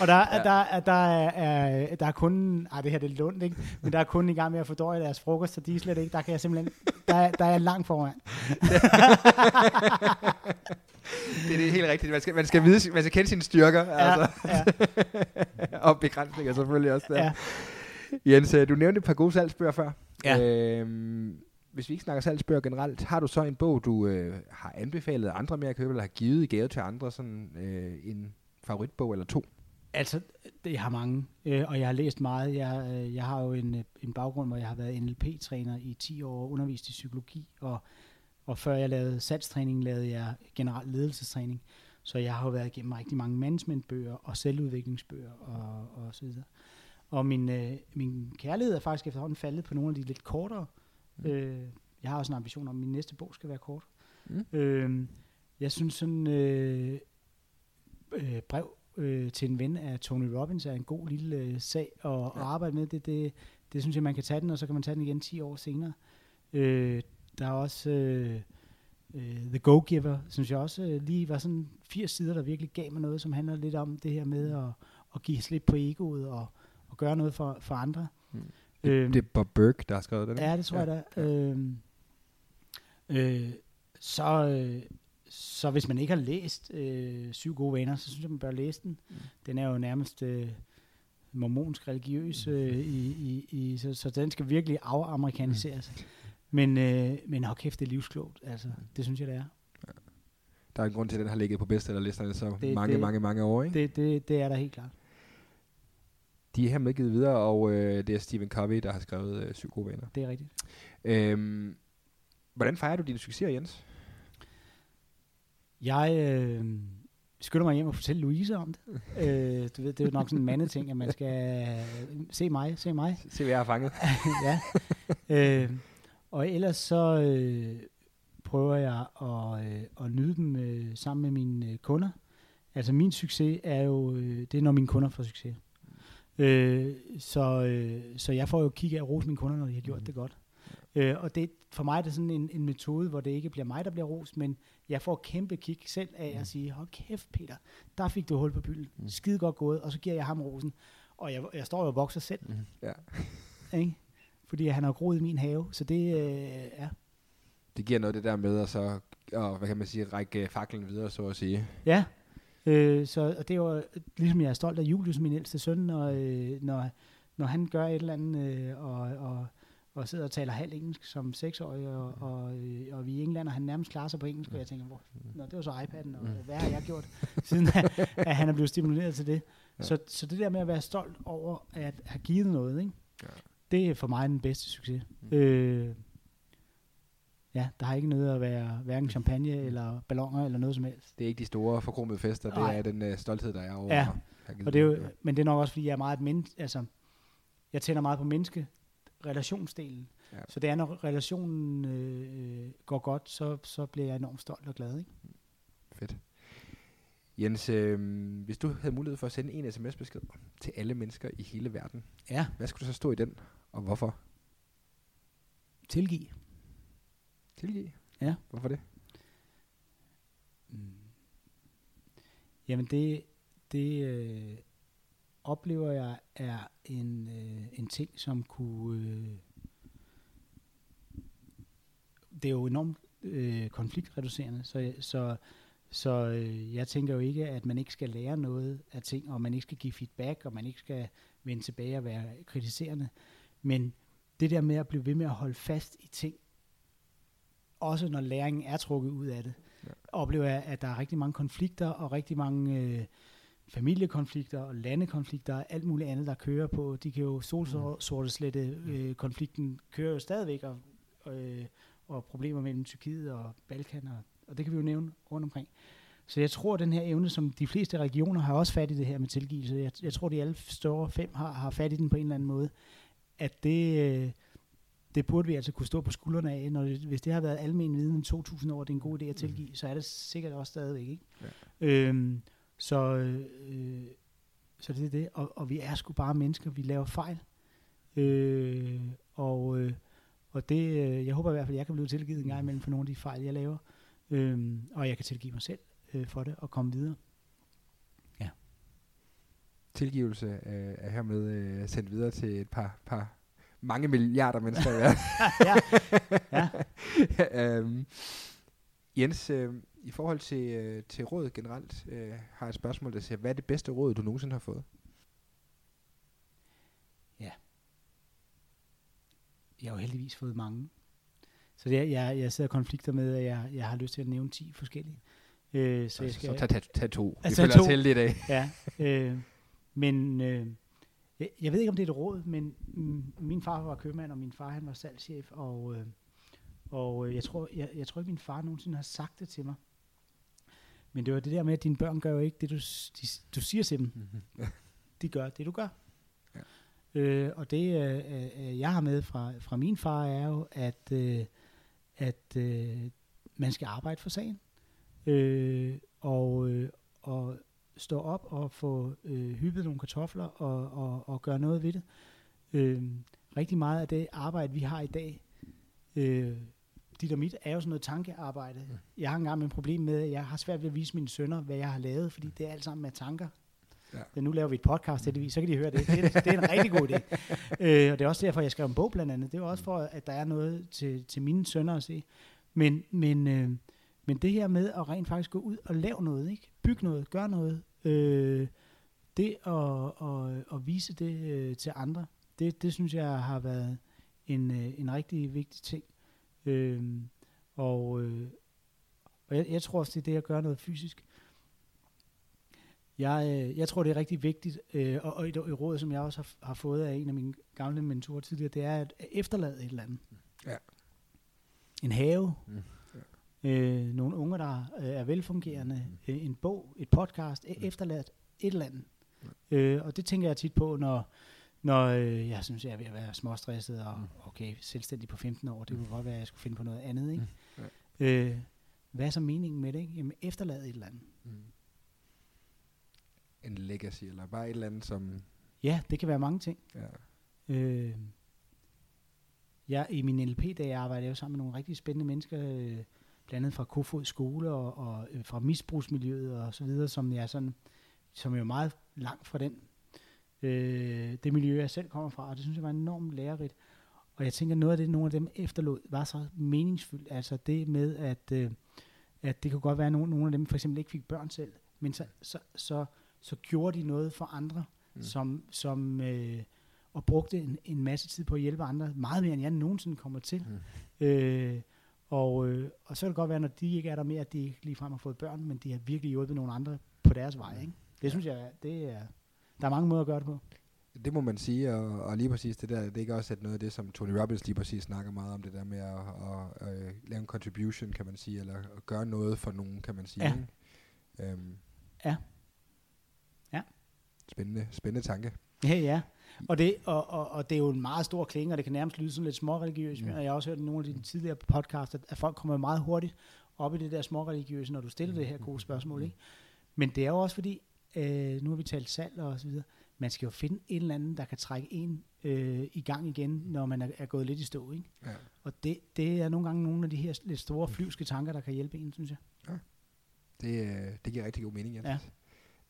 og der, ja. der, er- der, er, er, der er kun, ej det her det er lundt, ikke? men der er kun i gang med at fordøje deres frokost, så de er slet ikke, der kan jeg simpelthen, der, er- der er jeg langt foran. det er det helt rigtigt. Man skal, man skal, vide, man skal kende sine styrker, ja. altså. ja. og begrænsninger selvfølgelig også der. Ja. Jens, øh, du nævnte et par gode salgsbøger før. Ja. Øhm, hvis vi ikke snakker salgsbøger generelt, har du så en bog, du øh, har anbefalet andre med at købe, eller har givet i gave til andre, sådan øh, en favoritbog eller to? Altså, det, jeg har mange, øh, og jeg har læst meget. Jeg, øh, jeg har jo en, øh, en baggrund, hvor jeg har været NLP-træner i 10 år og undervist i psykologi, og, og før jeg lavede salgstræning, lavede jeg generelt ledelsestræning. Så jeg har jo været igennem rigtig mange managementbøger og selvudviklingsbøger og, og så videre. Og min, øh, min kærlighed er faktisk efterhånden faldet på nogle af de lidt kortere. Mm. Øh, jeg har også en ambition om, at min næste bog skal være kort. Mm. Øh, jeg synes sådan, øh, øh, brev øh, til en ven af Tony Robbins er en god lille øh, sag at, ja. at arbejde med. Det, det, det synes jeg, man kan tage den, og så kan man tage den igen 10 år senere. Øh, der er også øh, øh, The Go-Giver, synes jeg også øh, lige var sådan 80 sider, der virkelig gav mig noget, som handler lidt om det her med at, at give slip på egoet og, og gøre noget for, for andre. Mm. Øhm, Det er Bob Burke, der har skrevet den. Ja, det tror ja. jeg da. Øhm, øh, så, øh, så hvis man ikke har læst øh, Syv gode vaner, så synes jeg, man bør læse den. Mm. Den er jo nærmest øh, mormonsk religiøs, øh, i, i, i, så, så den skal virkelig afamerikkaniseres. Mm. Men, øh, men hold kæft, det er livsklogt. Altså, det synes jeg, det er. Der er en grund til, at den har ligget på bestsellerlisterne så Det- mange, det- mange, mange år. Ikke? Det, det, det er der helt klart. De er her medgivet videre, og øh, det er Stephen Covey, der har skrevet øh, Syv gode vaner. Det er rigtigt. Øhm, hvordan fejrer du dine succeser, Jens? Jeg øh, skynder mig hjem og fortælle Louise om det. øh, du ved, det er jo nok sådan en mandeting, at man skal øh, se mig, se mig. Se, hvad jeg har fanget. ja. Øh, og ellers så øh, prøver jeg at, øh, at nyde dem øh, sammen med mine øh, kunder. Altså min succes er jo, øh, det er når mine kunder får succes. Øh, så, øh, så jeg får jo kig af rose mine kunder, når de har gjort det godt. Øh, og det, for mig er det sådan en, en metode, hvor det ikke bliver mig, der bliver rost, men jeg får kæmpe kick selv af at sige, hold kæft Peter, der fik du hul på bylden. Skide godt gået, og så giver jeg ham rosen. Og jeg, jeg står jo og vokser selv, Ja. ikke? fordi han har groet i min have, så det øh, er... Det giver noget det der med at så, og, hvad kan man sige, række faklen videre, så at sige. Ja, øh, så og det er jo ligesom jeg er stolt af Julius, min ældste søn, når, øh, når, når han gør et eller andet, øh, og, og, og sidder og taler halv engelsk som seksårig, og, og, øh, og vi er i England, og han nærmest klarer sig på engelsk, og jeg tænker, hvor, Nå, det var så iPad'en, og hvad har jeg gjort, siden at, at han er blevet stimuleret til det. Ja. Så, så det der med at være stolt over at have givet noget, ikke? Ja. det er for mig den bedste succes. Øh, ja, der har ikke noget at være hverken champagne eller ballonger eller noget som helst. Det er ikke de store forkromede fester, det Nej. er den øh, stolthed, der er over. Ja, Og det er jo, men det er nok også, fordi jeg er meget et men, altså, jeg tænder meget på menneske relationsdelen. Ja. Så det er, når relationen øh, går godt, så, så bliver jeg enormt stolt og glad. Ikke? Fedt. Jens, øh, hvis du havde mulighed for at sende en sms-besked til alle mennesker i hele verden, Ja, hvad skulle der så stå i den, og hvorfor? tilgiv. Tilgive? Ja. Hvorfor det? Jamen det, det øh, oplever jeg er en, øh, en ting, som kunne... Øh, det er jo enormt øh, konfliktreducerende, så, så, så øh, jeg tænker jo ikke, at man ikke skal lære noget af ting, og man ikke skal give feedback, og man ikke skal vende tilbage og være kritiserende. Men det der med at blive ved med at holde fast i ting, også når læringen er trukket ud af det, ja. oplever jeg, at der er rigtig mange konflikter, og rigtig mange øh, familiekonflikter, og landekonflikter, og alt muligt andet, der kører på. De kan jo solsorteslette øh, konflikten kører jo stadigvæk, og, øh, og problemer mellem Tyrkiet og Balkan, og, og det kan vi jo nævne rundt omkring. Så jeg tror, at den her evne, som de fleste regioner har også fat i det her med tilgivelse, jeg, jeg tror, de alle store fem har, har fat i den på en eller anden måde, at det, øh, det burde vi altså kunne stå på skuldrene af. Når det, hvis det har været almen viden i 2.000 år, det er en god idé at tilgive, så er det sikkert også stadigvæk. Ikke? Ja. Øhm, så, øh, så det er det. Og, og vi er sgu bare mennesker, vi laver fejl. Øh, og, øh, og det, øh, jeg håber i hvert fald, at jeg kan blive tilgivet en gang imellem for nogle af de fejl, jeg laver. Øh, og jeg kan tilgive mig selv øh, for det og komme videre. Tilgivelse øh, er hermed øh, sendt videre til et par, par mange milliarder mennesker i verden. ja. ja. øhm, Jens, øh, i forhold til, øh, til råd generelt, øh, har jeg et spørgsmål, der siger, hvad er det bedste råd, du nogensinde har fået? Jeg har jo heldigvis fået mange. Så det, er- jeg, jeg sidder og konflikter med, at jeg, jeg har lyst til at nævne 10 forskellige. Øh, så jeg skal, Så tag, tag, tag to. Vi Altså, føler to. os heldige i dag. Ja, øh, men øh, jeg, jeg ved ikke, om det er et råd, men min far var købmand, og min far han var salgschef, og, øh, og øh, jeg, tror, jeg, jeg tror ikke, min far nogensinde har sagt det til mig. Men det var det der med, at dine børn gør jo ikke det, du, de, du siger til dem. Mm-hmm. De gør det, du gør. Ja. Øh, og det, øh, øh, jeg har med fra, fra min far, er jo, at, øh, at øh, man skal arbejde for sagen. Øh, og, øh, og stå op og få øh, hyppet nogle kartofler og, og, og gøre noget ved det. Øh, rigtig meget af det arbejde, vi har i dag, øh, dit og mit, er jo sådan noget tankearbejde. Mm. Jeg har engang et problem med, at jeg har svært ved at vise mine sønner, hvad jeg har lavet, fordi det er alt sammen med tanker. Ja. Ja. Nu laver vi et podcast heldigvis, så kan de høre det. Det er, det er en rigtig god idé. øh, og det er også derfor, jeg skrev en bog blandt andet. Det er også for, at der er noget til, til mine sønner at se. Men, men, øh, men det her med at rent faktisk gå ud og lave noget, ikke? Bygge noget, gøre noget, øh, det at, at, at vise det øh, til andre, det, det synes jeg har været en, øh, en rigtig vigtig ting. Øh, og øh, og jeg, jeg tror også, det er det at gøre noget fysisk. Jeg, øh, jeg tror, det er rigtig vigtigt, øh, og, og et, et råd, som jeg også har, har fået af en af mine gamle mentorer tidligere, det er at efterlade et eller andet. Ja. En have, Mm. Øh, nogle unger, der øh, er velfungerende, øh, en bog, et podcast, mm. efterladt et eller andet. Øh, og det tænker jeg tit på, når, når øh, jeg synes, jeg er ved at være småstresset, og okay, selvstændig på 15 år, det kunne godt være, at jeg skulle finde på noget andet. Ikke? Mm. Øh, hvad er så meningen med det? Ikke? Jamen, efterlade et eller andet. Mm. En legacy, eller bare et eller andet, som... Ja, det kan være mange ting. Ja, Øh, jeg, I min LP, da jeg arbejdede jeg jo sammen med nogle rigtig spændende mennesker, øh, blandt andet fra Kofod skole og, og øh, fra misbrugsmiljøet og så videre, som jeg sådan, som er jo meget langt fra den, øh, det miljø, jeg selv kommer fra, og det synes jeg var enormt lærerigt. Og jeg tænker, noget af det, nogle af dem efterlod, var så meningsfyldt. Altså det med, at, øh, at det kunne godt være, at nogle, nogle af dem for eksempel ikke fik børn selv, men så, så, så, så gjorde de noget for andre, mm. som, som øh, og brugte en, en masse tid på at hjælpe andre, meget mere end jeg nogensinde kommer til. Mm. Øh, og, øh, og så kan det godt være, når de ikke er der mere, at de ikke ligefrem har fået børn, men de har virkelig hjulpet nogle andre på deres vej. Ikke? Det synes jeg, det er, der er mange måder at gøre det på. Det må man sige, og, og lige præcis det der, det er ikke også at noget af det, som Tony Robbins lige præcis snakker meget om, det der med at, at, at, at lave en contribution, kan man sige, eller at gøre noget for nogen, kan man sige. Ja. Ikke? Øhm, Ja. Ja. Spændende, spændende tanke. Ja, ja. Og det, og, og, og det er jo en meget stor klinge, og det kan nærmest lyde sådan lidt småreligiøst. Mm. Og jeg har også hørt i nogle af de tidligere podcasts, at, at folk kommer meget hurtigt op i det der småreligiøse, når du stiller det her gode spørgsmål. Ikke? Men det er jo også fordi, øh, nu har vi talt salg og så videre, man skal jo finde en eller anden, der kan trække en øh, i gang igen, når man er, er gået lidt i stå. Ikke? Ja. Og det, det er nogle gange nogle af de her lidt store flyvske tanker, der kan hjælpe en, synes jeg. Det, øh, det giver rigtig god mening, Jens. Ja.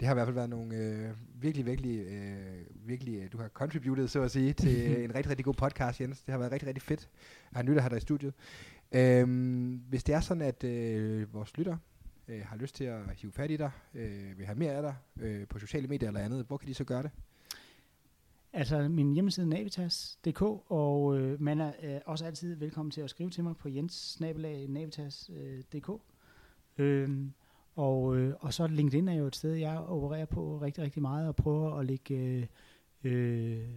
Det har i hvert fald været nogle øh, virkelig, virkelig, øh, virkelig, øh, du har contributed, så at sige, til en rigtig, rigtig god podcast, Jens. Det har været rigtig, rigtig fedt at have nytte at have dig i studiet. Øhm, hvis det er sådan, at øh, vores lytter øh, har lyst til at hive fat i dig, øh, vil have mere af dig øh, på sociale medier eller andet, hvor kan de så gøre det? Altså min hjemmeside navitas.dk, og øh, man er øh, også altid velkommen til at skrive til mig på jens-navitas.dk. Øhm, og, øh, og så LinkedIn er jo et sted, jeg opererer på rigtig, rigtig meget, og prøver at lægge øh, øh,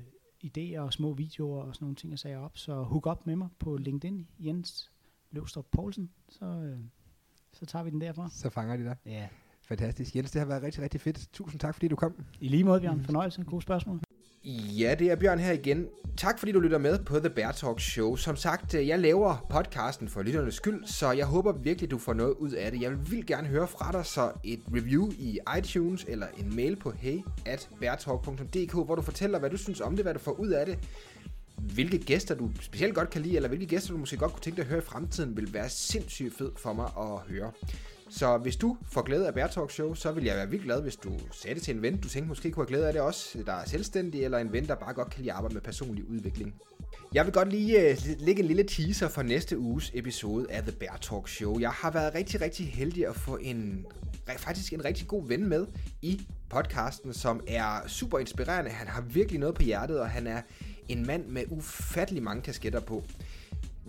idéer og små videoer og sådan nogle ting, jeg sagde op. Så hook op med mig på LinkedIn, Jens Løvstrup Poulsen, så, øh, så tager vi den derfra. Så fanger de dig. Ja. Fantastisk. Jens, det har været rigtig, rigtig fedt. Tusind tak, fordi du kom. I lige måde, Bjørn. Fornøjelse. Gode spørgsmål. Ja, det er Bjørn her igen. Tak fordi du lytter med på The Bear Talk Show. Som sagt, øh, jeg laver podcasten for lytternes skyld, så jeg håber virkelig, du får noget ud af det. Jeg vil vildt gerne høre fra dig, så et review i iTunes eller en mail på hey@beartalk.dk, hvor du fortæller, hvad du synes om det, hvad du får ud af det. Hvilke gæster du specielt godt kan lide, eller hvilke gæster du måske godt kunne tænke dig at høre i fremtiden, vil være sindssygt fed for mig at høre. Så hvis du får glæde af Bear Talk Show, så vil jeg være vildt glad, hvis du sagde det til en ven, du tænkte måske kunne have glæde af det også, der er selvstændig, eller en ven, der bare godt kan lide at arbejde med personlig udvikling. Jeg vil godt lige uh, lægge en lille teaser for næste uges episode af The Bear Talk Show. Jeg har været rigtig, rigtig heldig at få en faktisk en rigtig god ven med i podcasten, som er super inspirerende. Han har virkelig noget på hjertet, og han er en mand med ufattelig mange kasketter på.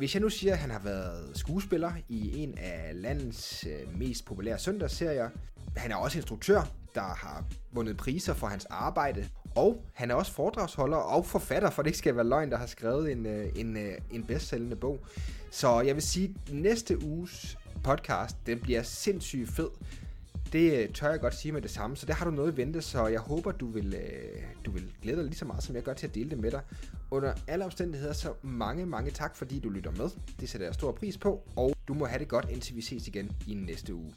Hvis jeg nu siger, at han har været skuespiller i en af landets øh, mest populære søndagsserier, han er også instruktør, der har vundet priser for hans arbejde, og han er også foredragsholder og forfatter, for det ikke skal være løgn, der har skrevet en, øh, en, øh, en bedstsælgende bog. Så jeg vil sige, at næste uges podcast, den bliver sindssygt fed. Det tør jeg godt sige med det samme, så der har du noget at vente, så jeg håber, du vil, du vil glæde dig lige så meget, som jeg gør til at dele det med dig. Under alle omstændigheder, så mange, mange tak, fordi du lytter med. Det sætter jeg stor pris på, og du må have det godt, indtil vi ses igen i næste uge.